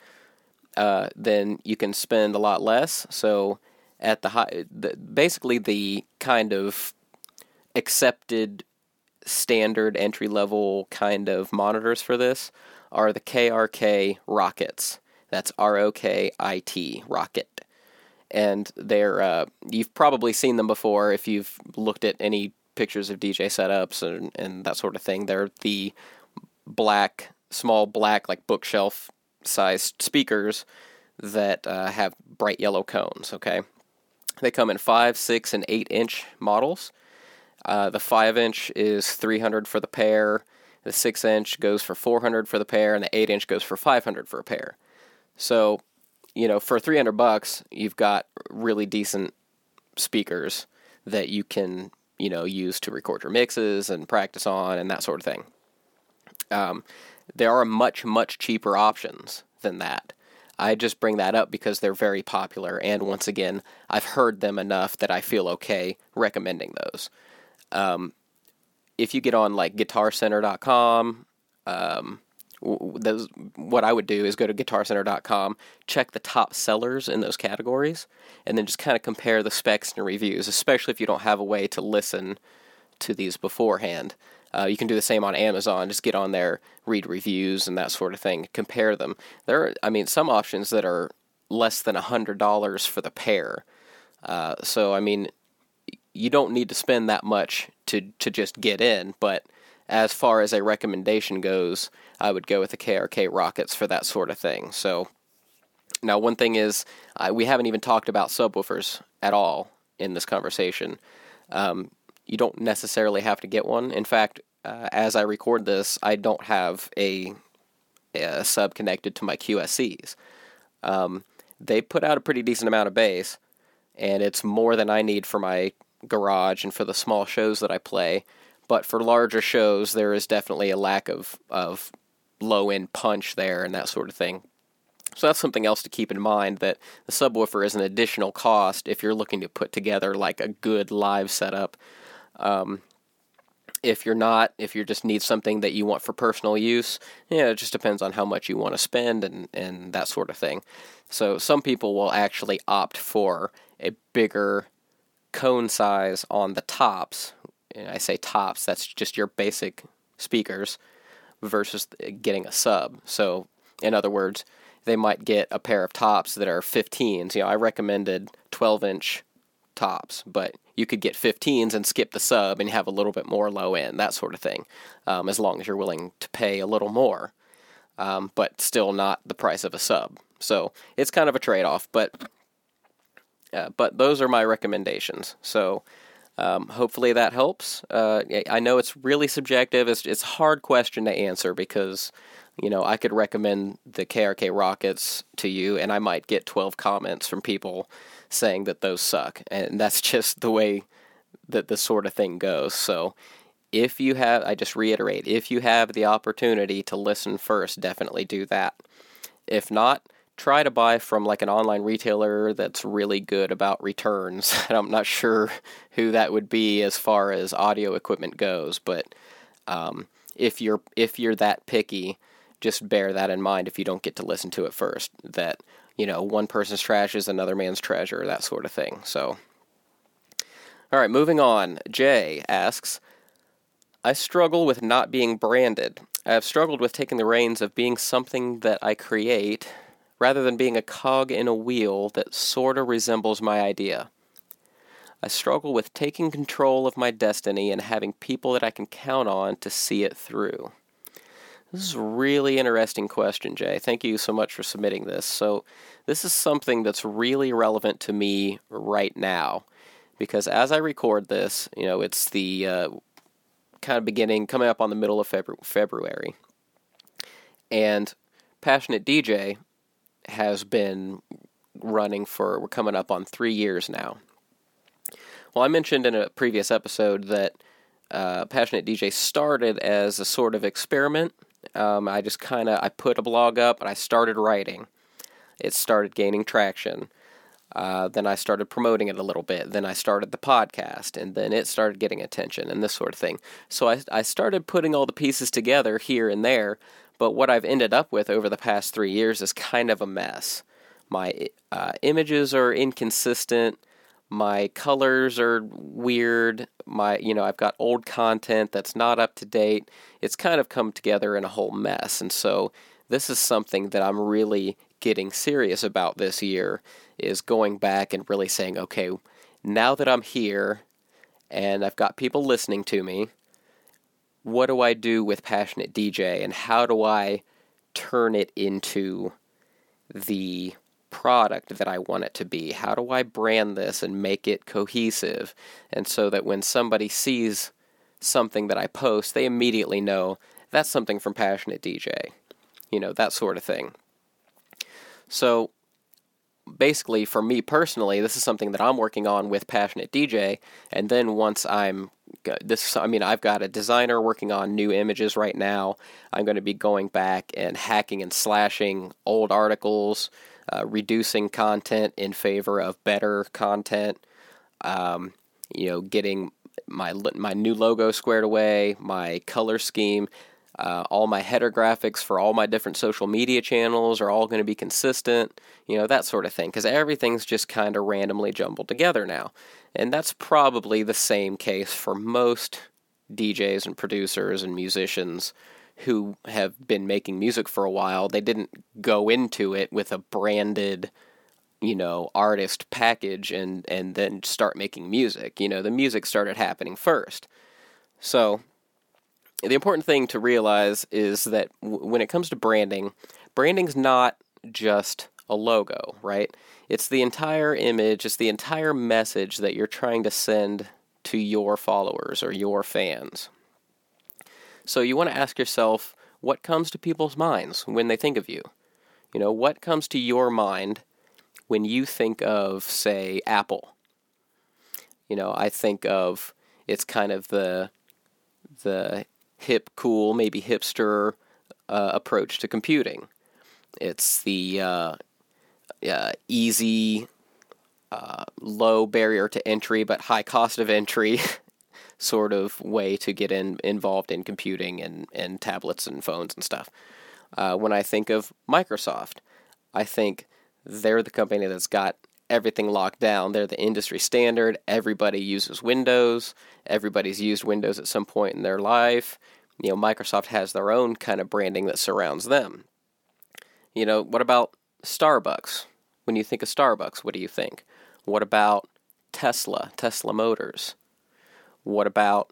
uh, then you can spend a lot less. So at the high, the, basically the kind of accepted standard entry level kind of monitors for this are the KRK Rokits. That's R O K I T Rokit. And they're uh, you've probably seen them before if you've looked at any pictures of DJ setups and, and that sort of thing. They're the black, small black, like bookshelf sized speakers that uh, have bright yellow cones. Okay, they come in five, six, and eight inch models. Uh, the five inch is 300 for the pair. The six inch goes for 400 for the pair, and the eight inch goes for 500 for a pair. So, you know, for 300 bucks, you've got really decent speakers that you can, you know, use to record your mixes and practice on and that sort of thing. Um, there are much, much cheaper options than that. I just bring that up because they're very popular, and once again, I've heard them enough that I feel okay recommending those. Um, if you get on like GuitarCenter.com, um, those, what I would do is go to GuitarCenter.com, check the top sellers in those categories, and then just kind of compare the specs and reviews, especially if you don't have a way to listen to these beforehand. Uh, you can do the same on Amazon. Just get on there, read reviews and that sort of thing, compare them. There, are, I mean, some options that are less than hundred dollars for the pair. Uh, so, I mean, you don't need to spend that much to to just get in. But as far as a recommendation goes, I would go with the KRK Rokits for that sort of thing. So, now one thing is, uh, we haven't even talked about subwoofers at all in this conversation. Um, you don't necessarily have to get one. In fact, uh, as I record this, I don't have a, a sub connected to my QSCs. Um, they put out a pretty decent amount of bass, and it's more than I need for my garage and for the small shows that I play. But for larger shows, there is definitely a lack of, of low end punch there and that sort of thing. So that's something else to keep in mind that the subwoofer is an additional cost if you're looking to put together like a good live setup. Um, if you're not, if you just need something that you want for personal use, yeah, it just depends on how much you want to spend and, and that sort of thing. So some people will actually opt for a bigger cone size on the tops. And I say tops, that's just your basic speakers versus getting a sub. So, in other words, they might get a pair of tops that are 15s. You know, I recommended 12 inch tops, but you could get 15s and skip the sub and have a little bit more low end, that sort of thing, um, as long as you're willing to pay a little more, um, but still not the price of a sub. So it's kind of a trade off, but uh, but those are my recommendations. So um, hopefully that helps. Uh, I know it's really subjective. It's it's a hard question to answer because you know I could recommend the KRK Rokits to you, and I might get 12 comments from people saying that those suck, and that's just the way that this sort of thing goes. So if you have, I just reiterate, if you have the opportunity to listen first, definitely do that. If not, try to buy from like an online retailer that's really good about returns. And I'm not sure who that would be as far as audio equipment goes, but um, if you're if you're that picky, just bear that in mind if you don't get to listen to it first. That you know one person's trash is another man's treasure, that sort of thing. So, all right, moving on. Jay asks. I struggle with not being branded. I have struggled with taking the reins of being something that I create rather than being a cog in a wheel that sorta resembles my idea. I struggle with taking control of my destiny and having people that I can count on to see it through. This is a really interesting question, Jay. Thank you so much for submitting this. So, this is something that's really relevant to me right now because as I record this, you know, it's the uh, kind of beginning, coming up on the middle of Febru- February. And Passionate DJ has been running for, we're coming up on three years now. Well, I mentioned in a previous episode that uh, Passionate DJ started as a sort of experiment. Um, I just kind of I put a blog up and I started writing. It started gaining traction. Uh, then I started promoting it a little bit. Then I started the podcast, and then it started getting attention and this sort of thing. So I, I started putting all the pieces together here and there but what I've ended up with over the past three years is kind of a mess. My uh, images are inconsistent. My colors are weird. My, you know, I've got old content that's not up to date. It's kind of come together in a whole mess. And so this is something that I'm really getting serious about this year is going back and really saying, okay, now that I'm here and I've got people listening to me, what do I do with Passionate DJ and how do I turn it into the product that I want it to be? How do I brand this and make it cohesive? And so that when somebody sees something that I post, they immediately know that's something from Passionate DJ. You know, that sort of thing. So basically, for me personally, this is something that I'm working on with Passionate DJ. And then once I'm this, I mean, I've got a designer working on new images right now. I'm going to be going back and hacking and slashing old articles, uh, reducing content in favor of better content. Um, you know, getting my my new logo squared away, my color scheme. Uh, all my header graphics for all my different social media channels are all going to be consistent, you know, that sort of thing, because everything's just kind of randomly jumbled together now. And that's probably the same case for most DJs and producers and musicians who have been making music for a while. They didn't go into it with a branded, you know, artist package and, and then start making music. You know, the music started happening first. So the important thing to realize is that w- when it comes to branding, branding's not just a logo, right? It's the entire image, it's the entire message that you're trying to send to your followers or your fans. So you want to ask yourself what comes to people's minds when they think of you? You know, what comes to your mind when you think of, say, Apple? You know, I think of it's kind of the the hip, cool, maybe hipster uh, approach to computing. It's the uh, uh, easy, uh, low barrier to entry, but high cost of entry sort of way to get in, involved in computing and, and tablets and phones and stuff. Uh, when I think of Microsoft, I think they're the company that's got everything locked down. They're the industry standard. Everybody uses Windows. Everybody's used Windows at some point in their life. You know, Microsoft has their own kind of branding that surrounds them. You know, what about Starbucks? When you think of Starbucks, what do you think? What about Tesla, Tesla Motors? What about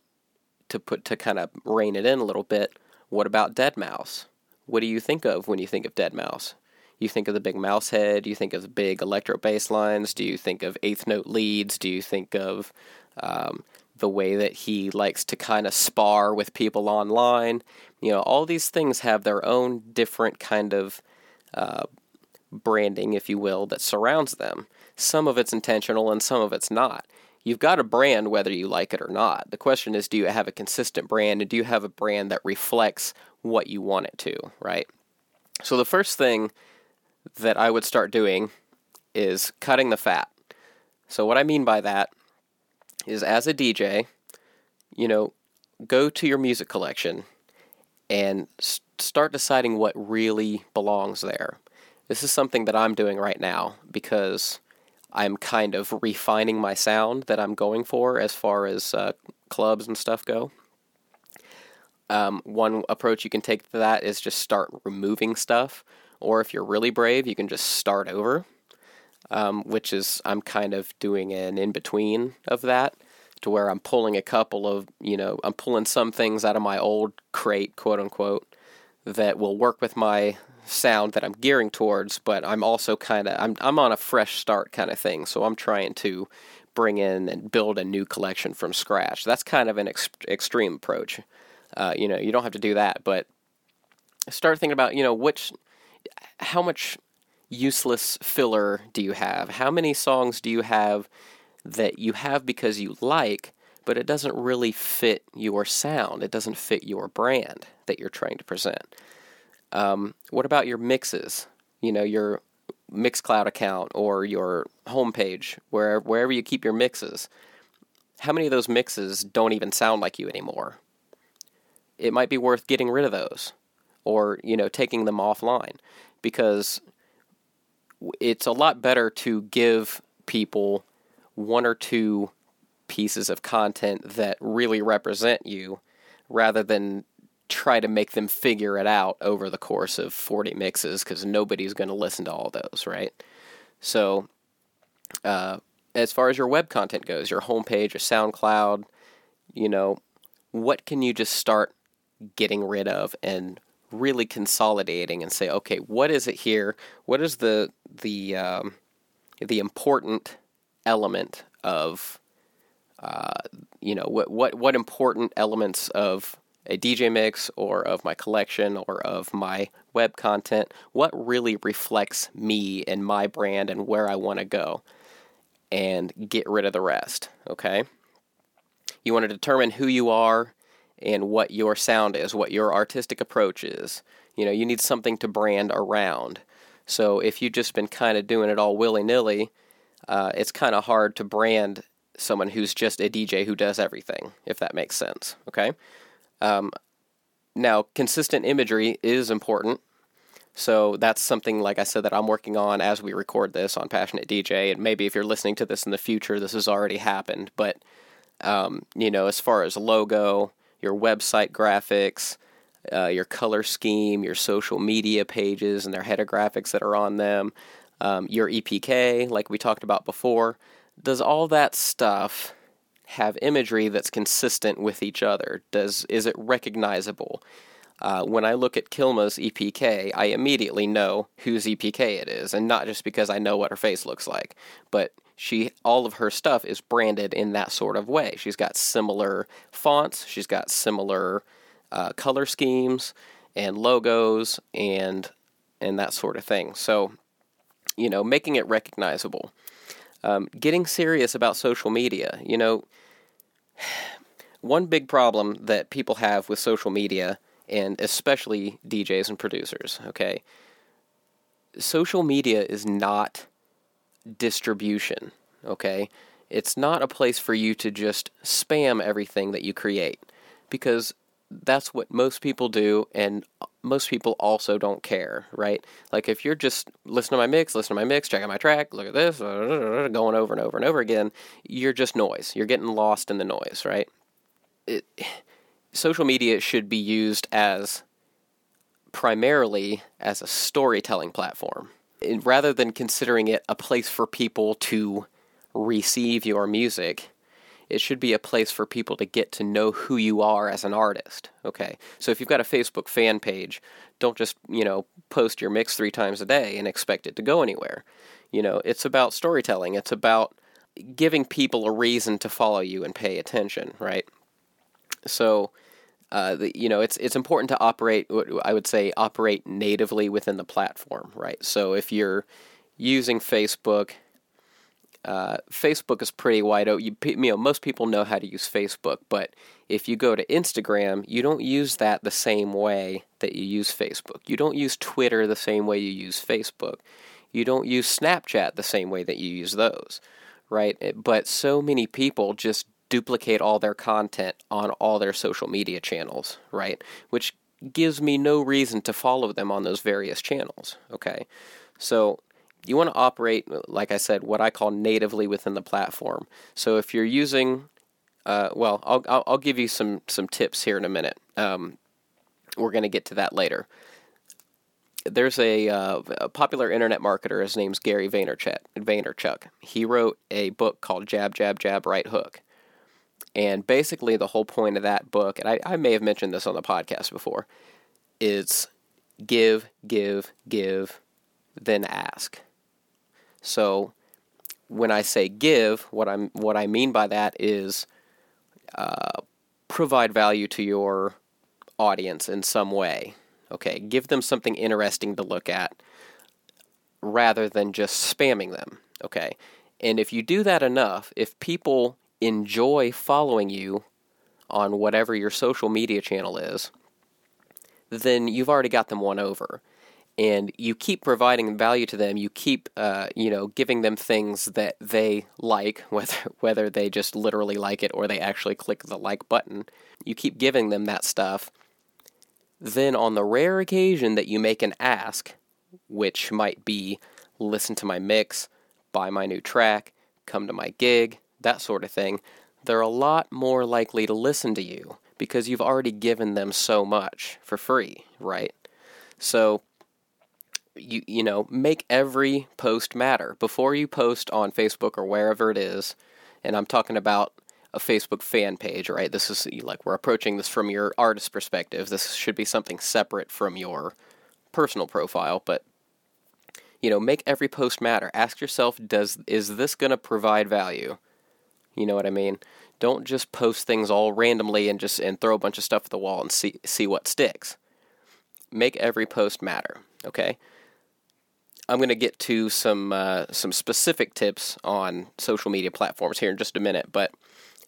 to put to kind of rein it in a little bit? What about Deadmau5? What do you think of when you think of Deadmau5? You think of the big mouse head? You think of the big electro bass lines? Do you think of eighth note leads? Do you think of um, the way that he likes to kind of spar with people online? You know, all these things have their own different kind of uh, branding, if you will, that surrounds them. Some of it's intentional and some of it's not. You've got a brand whether you like it or not. The question is do you have a consistent brand and do you have a brand that reflects what you want it to, right? So the first thing that I would start doing is cutting the fat. So what I mean by that is as a DJ, you know, go to your music collection and start deciding what really belongs there. This is something that I'm doing right now because I'm kind of refining my sound that I'm going for as far as uh, clubs and stuff go. Um, one approach you can take to that is just start removing stuff, or if you're really brave, you can just start over, um, which is I'm kind of doing an in between of that to where I'm pulling a couple of, you know, I'm pulling some things out of my old crate, quote unquote, that will work with my sound that I'm gearing towards, but I'm also kind of I'm I'm on a fresh start kind of thing, so I'm trying to bring in and build a new collection from scratch. That's kind of an ex- extreme approach. Uh, you know, you don't have to do that, but start thinking about you know which how much useless filler do you have? How many songs do you have that you have because you like, but it doesn't really fit your sound? It doesn't fit your brand that you're trying to present. Um, what about your mixes? You know, your Mixcloud account or your homepage, where wherever you keep your mixes. How many of those mixes don't even sound like you anymore? It might be worth getting rid of those, or you know, taking them offline, because it's a lot better to give people one or two pieces of content that really represent you rather than try to make them figure it out over the course of 40 mixes because nobody's going to listen to all those, right? So, uh, as far as your web content goes, your homepage, your SoundCloud, you know, what can you just start getting rid of and really consolidating and say, okay, what is it here? What is the the um, the important element of uh, you know what what what important elements of a DJ mix or of my collection or of my web content, what really reflects me and my brand and where I want to go, and get rid of the rest. Okay? You want to determine who you are and what your sound is, what your artistic approach is. You know, you need something to brand around. So if you've just been kind of doing it all willy nilly, uh, it's kind of hard to brand someone who's just a DJ who does everything, if that makes sense. Okay? Um, now, consistent imagery is important. So that's something, like I said, that I'm working on as we record this on Passionate DJ. And maybe if you're listening to this in the future, this has already happened. But, um, you know, as far as logo, your website graphics, uh, your color scheme, your social media pages and their header graphics that are on them, um, your EPK, like we talked about before, does all that stuff have imagery that's consistent with each other? Does is it recognizable? Uh, when I look at Kilma's EPK, I immediately know whose EPK it is, and not just because I know what her face looks like, but she all of her stuff is branded in that sort of way. She's got similar fonts, she's got similar uh, color schemes and logos and and that sort of thing. So, you know, making it recognizable. Um, getting serious about social media. You know, one big problem that people have with social media, and especially DJs and producers, okay, social media is not distribution, okay? It's not a place for you to just spam everything that you create because that's what most people do, and most people also don't care, right? Like if you're just listening to my mix, listen to my mix, check out my track, look at this, going over and over and over again, you're just noise. You're getting lost in the noise, right? It, social media should be used as primarily as a storytelling platform rather than considering it a place for people to receive your music it should be a place for people to get to know who you are as an artist. Okay. So if you've got a Facebook fan page, don't just, you know, post your mix three times a day and expect it to go anywhere. You know, it's about storytelling. It's about giving people a reason to follow you and pay attention, right? So, uh, the, you know, it's it's important to operate. I would say operate natively within the platform, right? So if you're using Facebook uh, Facebook is pretty wide open. You, you know, most people know how to use Facebook, but if you go to Instagram, you don't use that the same way that you use Facebook. You don't use Twitter the same way you use Facebook. You don't use Snapchat the same way that you use those, right? But so many people just duplicate all their content on all their social media channels, right? Which gives me no reason to follow them on those various channels, okay? So you want to operate, like I said, what I call natively within the platform. So if you're using, uh, well, I'll, I'll, I'll give you some some tips here in a minute. Um, we're going to get to that later. There's a, uh, a, popular internet marketer. His name's Gary Vaynerchuk. Vaynerchuk. He wrote a book called Jab, Jab, Jab, Right Hook. And basically, the whole point of that book, and I, I may have mentioned this on the podcast before, is give, give, give, then ask. So when I say give, what I'm what I mean by that is uh, provide value to your audience in some way. Okay, give them something interesting to look at rather than just spamming them. Okay, and if you do that enough, if people enjoy following you on whatever your social media channel is, then you've already got them won over and you keep providing value to them. You keep, uh, you know, giving them things that they like, whether whether they just literally like it or they actually click the like button. You keep giving them that stuff. Then, on the rare occasion that you make an ask, which might be listen to my mix, buy my new track, come to my gig, that sort of thing, they're a lot more likely to listen to you because you've already given them so much for free, right? So you you know, make every post matter. Before you post on Facebook or wherever it is, and I'm talking about a Facebook fan page, right? This is like we're approaching this from your artist perspective. This should be something separate from your personal profile, but you know, make every post matter. Ask yourself, does is this going to provide value? You know what I mean? Don't just post things all randomly and just and throw a bunch of stuff at the wall and see see what sticks. Make every post matter, okay? I'm going to get to some uh, some specific tips on social media platforms here in just a minute, but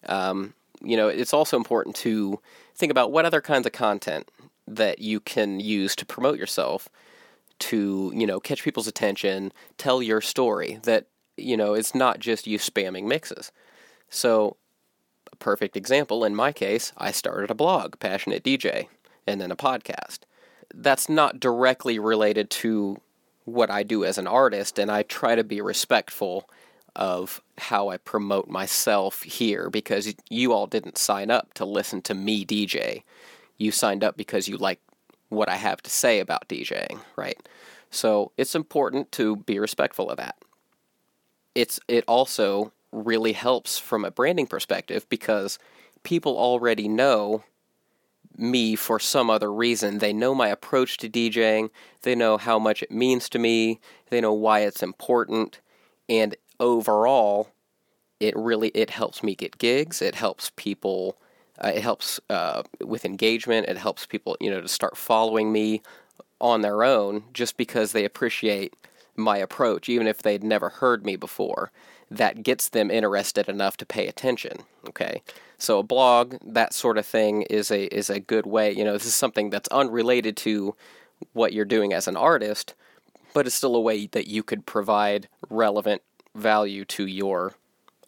um, you know, it's also important to think about what other kinds of content that you can use to promote yourself to, you know, catch people's attention, tell your story that, you know, it's not just you spamming mixes. So, a perfect example in my case, I started a blog, Passionate DJ, and then a podcast. That's not directly related to what I do as an artist, and I try to be respectful of how I promote myself here because you all didn't sign up to listen to me DJ. You signed up because you like what I have to say about DJing, right? So it's important to be respectful of that. It's it also really helps from a branding perspective because people already know me for some other reason. They know my approach to DJing, they know how much it means to me, they know why it's important, and overall, it really it helps me get gigs. It helps people. Uh, it helps uh, with engagement. It helps people, you know, to start following me on their own just because they appreciate my approach, even if they'd never heard me before. That gets them interested enough to pay attention. Okay, so a blog, that sort of thing, is a is a good way. You know, this is something that's unrelated to what you're doing as an artist, but it's still a way that you could provide relevant value to your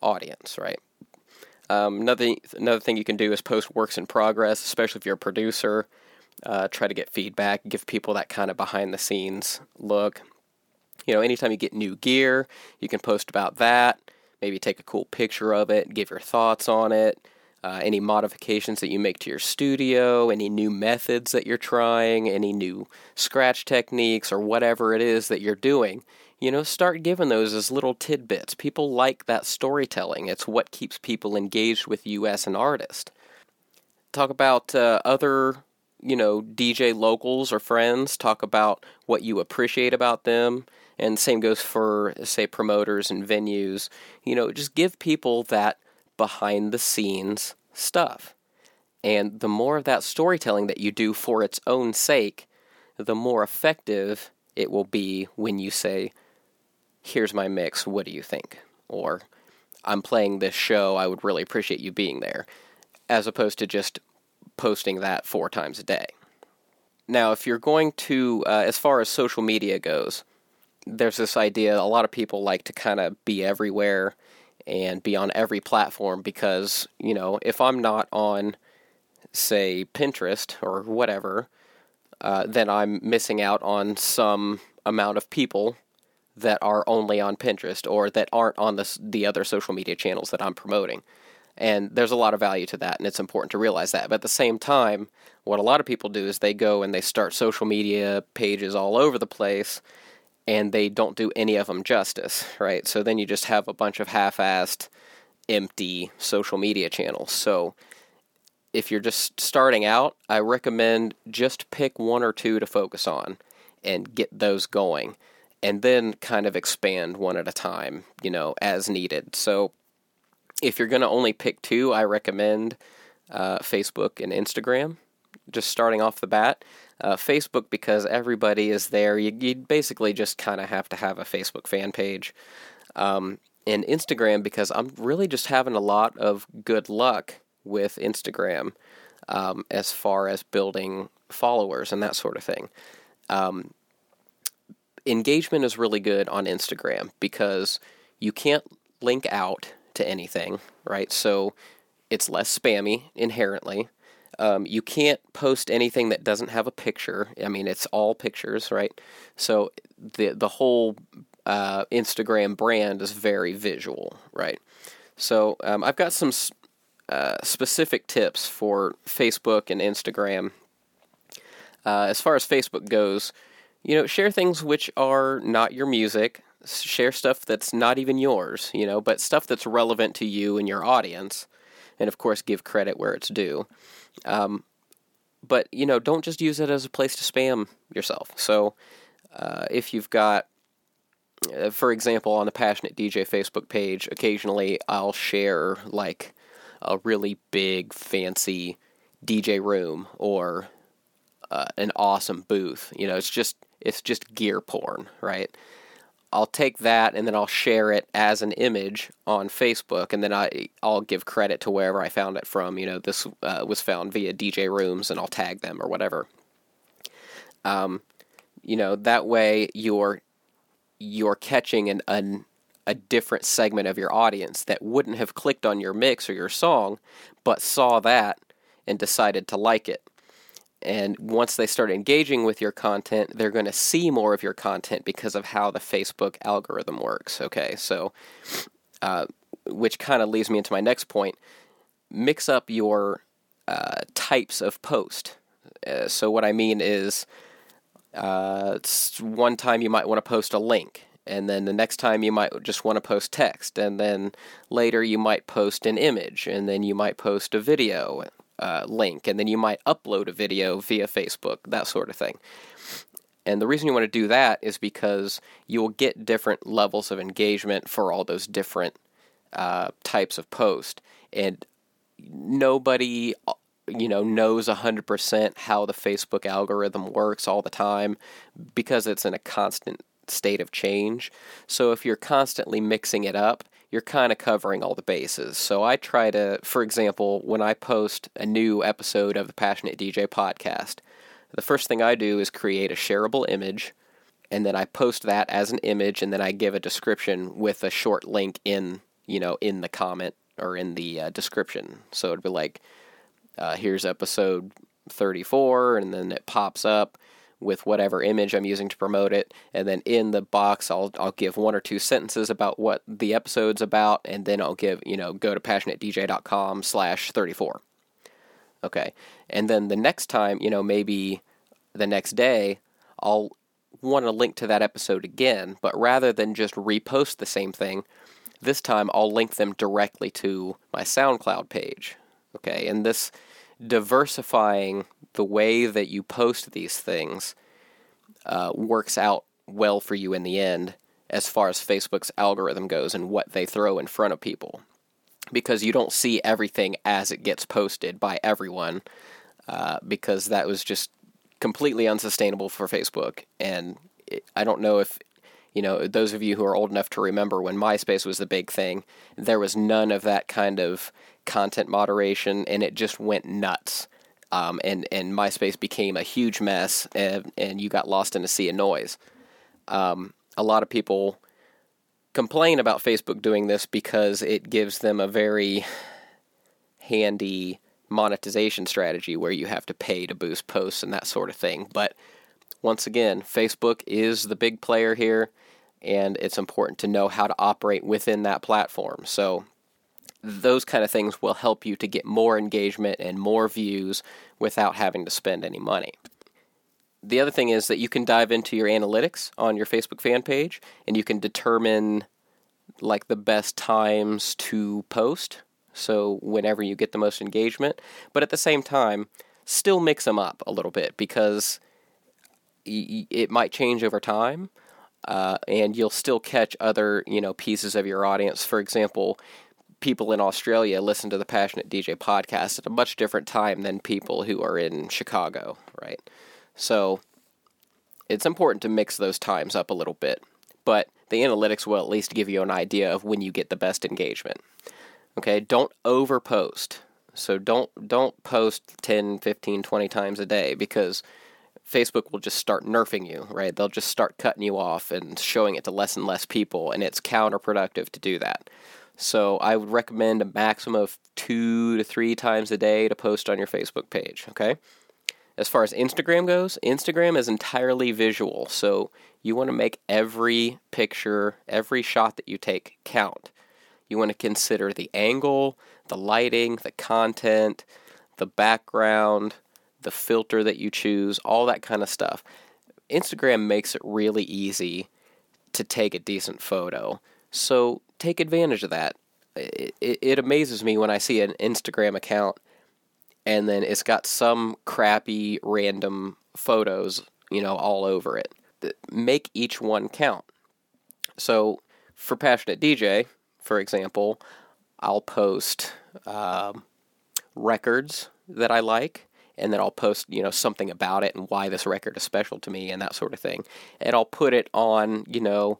audience, right? Um, another another thing you can do is post works in progress, especially if you're a producer. Uh, try to get feedback, give people that kind of behind the scenes look. You know, anytime you get new gear, you can post about that. Maybe take a cool picture of it, give your thoughts on it. Uh, any modifications that you make to your studio, any new methods that you're trying, any new scratch techniques, or whatever it is that you're doing you know, start giving those as little tidbits. People like that storytelling. It's what keeps people engaged with you as an artist. Talk about uh, other, you know, DJ locals or friends. Talk about what you appreciate about them. And same goes for, say, promoters and venues. You know, just give people that behind the scenes stuff. And the more of that storytelling that you do for its own sake, the more effective it will be when you say, here's my mix, what do you think? Or I'm playing this show, I would really appreciate you being there, as opposed to just posting that four times a day. Now, if you're going to, uh, as far as social media goes, there's this idea a lot of people like to kind of be everywhere and be on every platform because, you know, if I'm not on, say, Pinterest or whatever, uh, then I'm missing out on some amount of people that are only on Pinterest or that aren't on the the other social media channels that I'm promoting. And there's a lot of value to that, and it's important to realize that. But at the same time, what a lot of people do is they go and they start social media pages all over the place, and they don't do any of them justice, right? So then you just have a bunch of half assed, empty social media channels. So if you're just starting out, I recommend just pick one or two to focus on and get those going and then kind of expand one at a time, you know, as needed. So if you're going to only pick two, I recommend uh, Facebook and Instagram, just starting off the bat. Uh, Facebook, because everybody is there, you, you basically just kind of have to have a Facebook fan page. Um, and Instagram, because I'm really just having a lot of good luck with Instagram um, as far as building followers and that sort of thing. Um, engagement is really good on Instagram because you can't link out to anything, right? So it's less spammy inherently. Um, you can't post anything that doesn't have a picture. I mean, it's all pictures, right? So the the whole uh, Instagram brand is very visual, right? So um, I've got some uh, specific tips for Facebook and Instagram. Uh, as far as Facebook goes, you know, share things which are not your music. Share stuff that's not even yours, you know, but stuff that's relevant to you and your audience. And of course, give credit where it's due. Um, but, you know, don't just use it as a place to spam yourself. So uh, if you've got, uh, for example, on the Passionate DJ Facebook page, occasionally I'll share like a really big, fancy DJ room or uh, an awesome booth. You know, it's just it's just gear porn, right? I'll take that and then I'll share it as an image on Facebook, and then I I'll give credit to wherever I found it from. You know, this uh, was found via DJ Rooms, and I'll tag them or whatever. Um, you know, that way you're you're catching an, an a different segment of your audience that wouldn't have clicked on your mix or your song, but saw that and decided to like it. And once they start engaging with your content, they're going to see more of your content because of how the Facebook algorithm works. Okay, so uh, which kind of leads me into my next point mix up your uh, types of post. Uh, so, what I mean is, uh, one time you might want to post a link, and then the next time you might just want to post text, and then later you might post an image, and then you might post a video, uh, link, and then you might upload a video via Facebook, that sort of thing. And the reason you want to do that is because you will get different levels of engagement for all those different uh, types of post. And nobody, you know, knows 100% how the Facebook algorithm works all the time because it's in a constant state of change. So if you're constantly mixing it up, you're kind of covering all the bases. So I try to, for example, when I post a new episode of the Passionate DJ podcast, the first thing I do is create a shareable image, and then I post that as an image, and then I give a description with a short link in, you know, in the comment or in the uh, description. So it'd be like, uh, here's episode 34, and then it pops up with whatever image I'm using to promote it, and then in the box I'll I'll give one or two sentences about what the episode's about, and then I'll give you know go to passionatedj.com slash thirty four. Okay, and then the next time you know maybe the next day I'll want to link to that episode again, but rather than just repost the same thing, this time I'll link them directly to my SoundCloud page. Okay, and this diversifying the way that you post these things uh, works out well for you in the end as far as Facebook's algorithm goes and what they throw in front of people. Because you don't see everything as it gets posted by everyone, uh, because that was just completely unsustainable for Facebook. And it, I don't know if, you know, those of you who are old enough to remember when MySpace was the big thing, there was none of that kind of content moderation, and it just went nuts. Um, and and MySpace became a huge mess, and, and you got lost in a sea of noise. Um, a lot of people complain about Facebook doing this because it gives them a very handy monetization strategy where you have to pay to boost posts and that sort of thing. But once again, Facebook is the big player here, and it's important to know how to operate within that platform. So those kind of things will help you to get more engagement and more views without having to spend any money. The other thing is that you can dive into your analytics on your Facebook fan page and you can determine like the best times to post. So whenever you get the most engagement, but at the same time, still mix them up a little bit because it might change over time. Uh, and you'll still catch other you know pieces of your audience. For example, people in Australia listen to the Passionate DJ podcast at a much different time than people who are in Chicago, right? So it's important to mix those times up a little bit, but the analytics will at least give you an idea of when you get the best engagement. Okay, don't overpost. So don't don't post 10, 15, 20 times a day because Facebook will just start nerfing you, right? They'll just start cutting you off and showing it to less and less people and it's counterproductive to do that. So I would recommend a maximum of two to three times a day to post on your Facebook page. Okay. As far as Instagram goes, Instagram is entirely visual. So you want to make every picture, every shot that you take count. You want to consider the angle, the lighting, the content, the background, the filter that you choose, all that kind of stuff. Instagram makes it really easy to take a decent photo. So take advantage of that. It, it, it, amazes me when I see an Instagram account and then it's got some crappy random photos, you know, all over it. Make each one count. So for Passionate DJ, for example, I'll post um, records that I like and then I'll post, you know, something about it and why this record is special to me and that sort of thing. And I'll put it on, you know,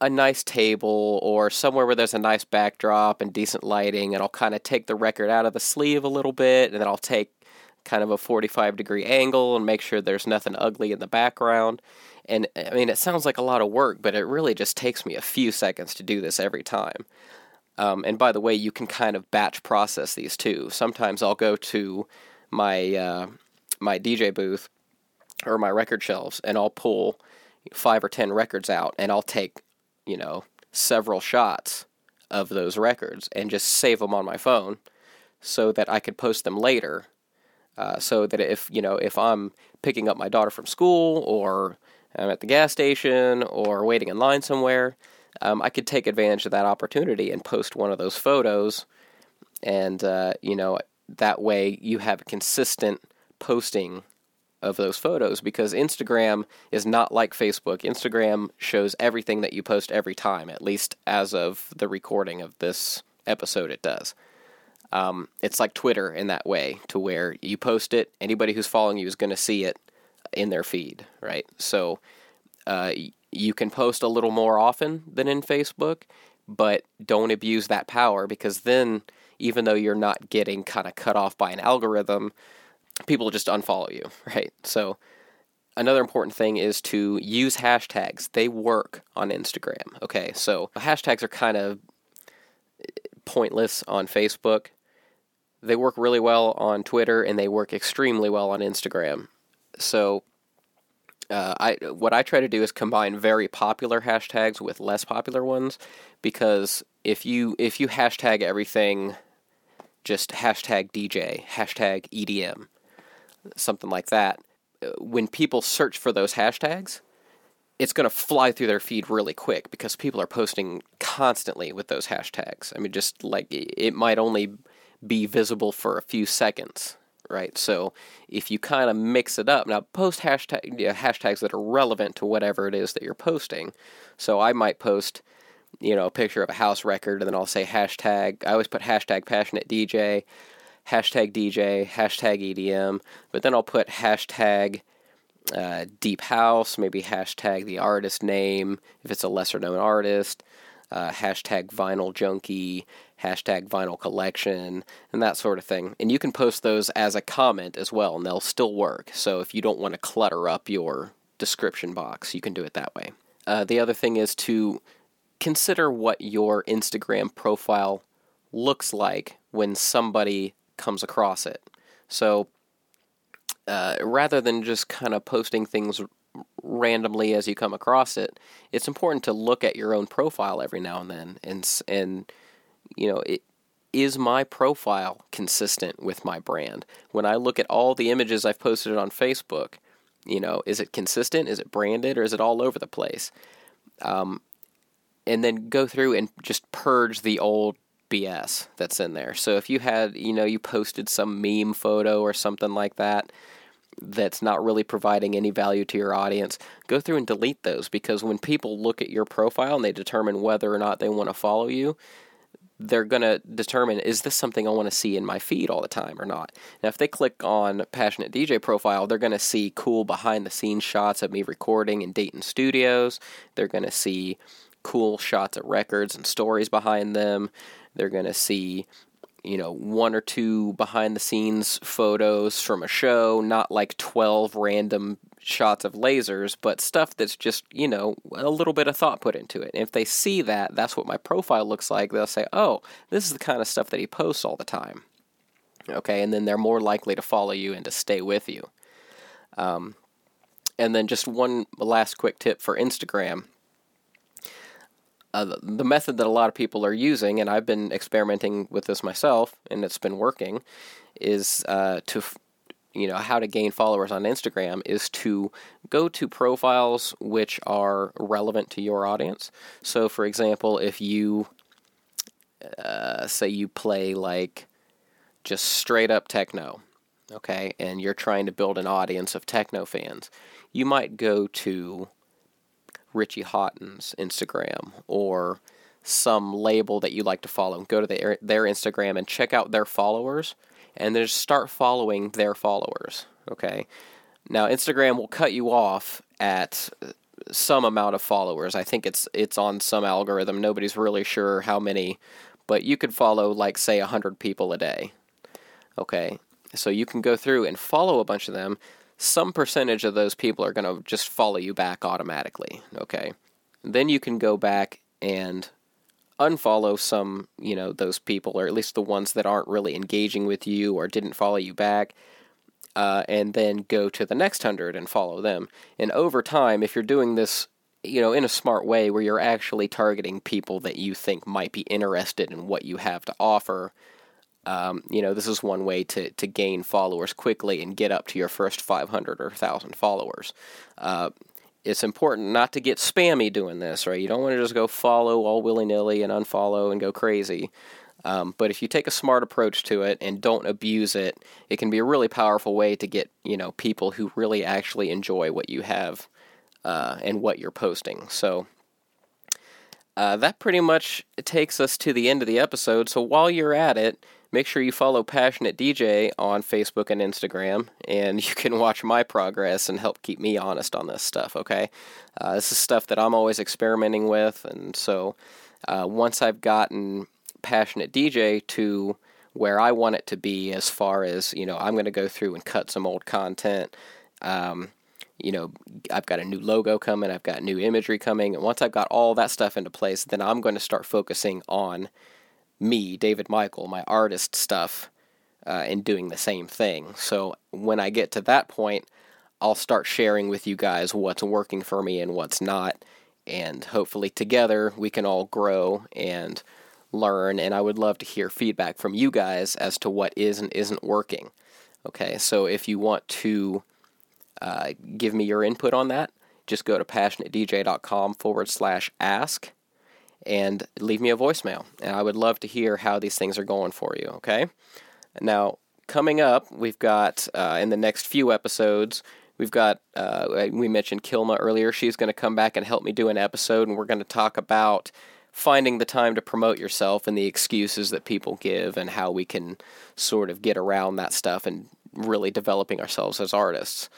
a nice table or somewhere where there's a nice backdrop and decent lighting and I'll kind of take the record out of the sleeve a little bit and then I'll take kind of a 45 degree angle and make sure there's nothing ugly in the background. And I mean, it sounds like a lot of work, but it really just takes me a few seconds to do this every time. Um, and by the way, you can kind of batch process these too. Sometimes I'll go to my uh, my DJ booth or my record shelves, and I'll pull five or ten records out, and I'll take you know several shots of those records and just save them on my phone so that I could post them later. Uh, so that if you know if I'm picking up my daughter from school or I'm at the gas station or waiting in line somewhere, um, I could take advantage of that opportunity and post one of those photos, and uh, you know that way you have a consistent posting of those photos because Instagram is not like Facebook. Instagram shows everything that you post every time, at least as of the recording of this episode, it does. Um, it's like Twitter in that way, to where you post it, anybody who's following you is going to see it in their feed, right? So uh, you can post a little more often than in Facebook, but don't abuse that power because then even though you're not getting kind of cut off by an algorithm, people just unfollow you, right? So another important thing is to use hashtags. They work on Instagram. Okay, so hashtags are kind of pointless on Facebook. They work really well on Twitter and they work extremely well on Instagram. So uh, I what I try to do is combine very popular hashtags with less popular ones because if you if you hashtag everything just hashtag DJ, hashtag EDM, something like that. Uh, when people search for those hashtags, it's going to fly through their feed really quick because people are posting constantly with those hashtags. I mean, just like it might only be visible for a few seconds, right? So if you kind of mix it up, now post hashtag, you know, hashtags that are relevant to whatever it is that you're posting. So I might post you know, a picture of a house record, and then I'll say hashtag. I always put hashtag passionate DJ, hashtag DJ, hashtag EDM, but then I'll put hashtag uh, deep house, maybe hashtag the artist name if it's a lesser known artist, uh, hashtag vinyl junkie, hashtag vinyl collection, and that sort of thing. And you can post those as a comment as well, and they'll still work. So if you don't want to clutter up your description box, you can do it that way. Uh, the other thing is to consider what your Instagram profile looks like when somebody comes across it. So uh, rather than just kind of posting things randomly as you come across it, it's important to look at your own profile every now and then and and you know it is my profile consistent with my brand? When I look at all the images I've posted on Facebook, you know, is it consistent? Is it branded, or is it all over the place? Um, and then go through and just purge the old BS that's in there. So if you had, you know, you posted some meme photo or something like that that's not really providing any value to your audience, go through and delete those because when people look at your profile and they determine whether or not they want to follow you, they're going to determine is this something I want to see in my feed all the time or not. Now, if they click on Passionate DJ profile, they're going to see cool behind the scenes shots of me recording in Dayton studios. They're going to see cool shots of records and stories behind them. They're going to see, you know, one or two behind the scenes photos from a show, not like 12 random shots of lasers, but stuff that's just, you know, a little bit of thought put into it. And if they see that, that's what my profile looks like, they'll say, oh, this is the kind of stuff that he posts all the time. Okay, and then they're more likely to follow you and to stay with you. Um, and then just one last quick tip for Instagram uh, the method that a lot of people are using, and I've been experimenting with this myself, and it's been working, is uh, to you know how to gain followers on Instagram is to go to profiles which are relevant to your audience. So, for example, if you uh, say you play like just straight up techno, okay, and you're trying to build an audience of techno fans, you might go to Richie Hawtin's Instagram or some label that you like to follow. Go to their their Instagram and check out their followers and then just start following their followers. Okay. Now Instagram will cut you off at some amount of followers. I think it's it's on some algorithm. Nobody's really sure how many, but you could follow like say 100 people a day. Okay. So you can go through and follow a bunch of them. Some percentage of those people are going to just follow you back automatically, okay? Then you can go back and unfollow some, you know, those people, or at least the ones that aren't really engaging with you or didn't follow you back, uh, and then go to the next hundred and follow them. And over time, if you're doing this, you know, in a smart way where you're actually targeting people that you think might be interested in what you have to offer, um, you know, this is one way to, to gain followers quickly and get up to your first 500 or 1,000 followers. Uh, it's important not to get spammy doing this, right? You don't want to just go follow all willy nilly and unfollow and go crazy. Um, but if you take a smart approach to it and don't abuse it, it can be a really powerful way to get you know people who really actually enjoy what you have uh, and what you're posting. So uh, that pretty much takes us to the end of the episode. So while you're at it, make sure you follow Passionate DJ on Facebook and Instagram, and you can watch my progress and help keep me honest on this stuff, okay? Uh, this is stuff that I'm always experimenting with, and so uh, once I've gotten Passionate DJ to where I want it to be, as far as, you know, I'm going to go through and cut some old content. Um, you know, I've got a new logo coming, I've got new imagery coming, and once I've got all that stuff into place, then I'm going to start focusing on me, David Michael, my artist stuff, uh, and doing the same thing. So when I get to that point, I'll start sharing with you guys what's working for me and what's not. And hopefully together we can all grow and learn. And I would love to hear feedback from you guys as to what is and isn't working. Okay, so if you want to uh, give me your input on that, just go to passionatedj.com forward slash ask and leave me a voicemail. And I would love to hear how these things are going for you, okay? Now, coming up, we've got uh, in the next few episodes, we've got, uh, we mentioned Kilma earlier. She's going to come back and help me do an episode, and we're going to talk about finding the time to promote yourself and the excuses that people give and how we can sort of get around that stuff and really developing ourselves as artists.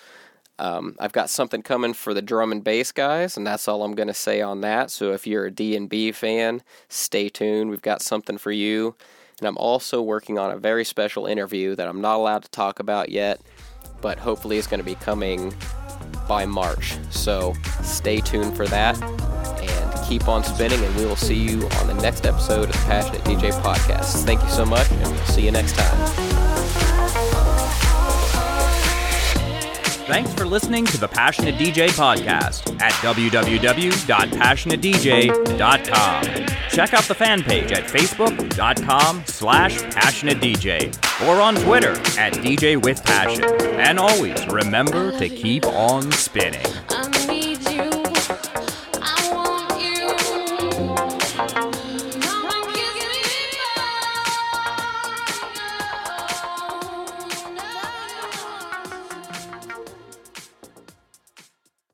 Um, I've got something coming for the drum and bass guys, and that's all I'm going to say on that. So if you're a D&B fan, stay tuned. We've got something for you. And I'm also working on a very special interview that I'm not allowed to talk about yet, but hopefully it's going to be coming by March. So stay tuned for that and keep on spinning, and we will see you on the next episode of the Passionate DJ Podcast. Thank you so much, and we'll see you next time. Thanks for listening to the Passionate DJ podcast at www.passionatedj.com. Check out the fan page at facebook.com slash passionatedj or on Twitter at DJ with Passion. And always remember to keep on spinning.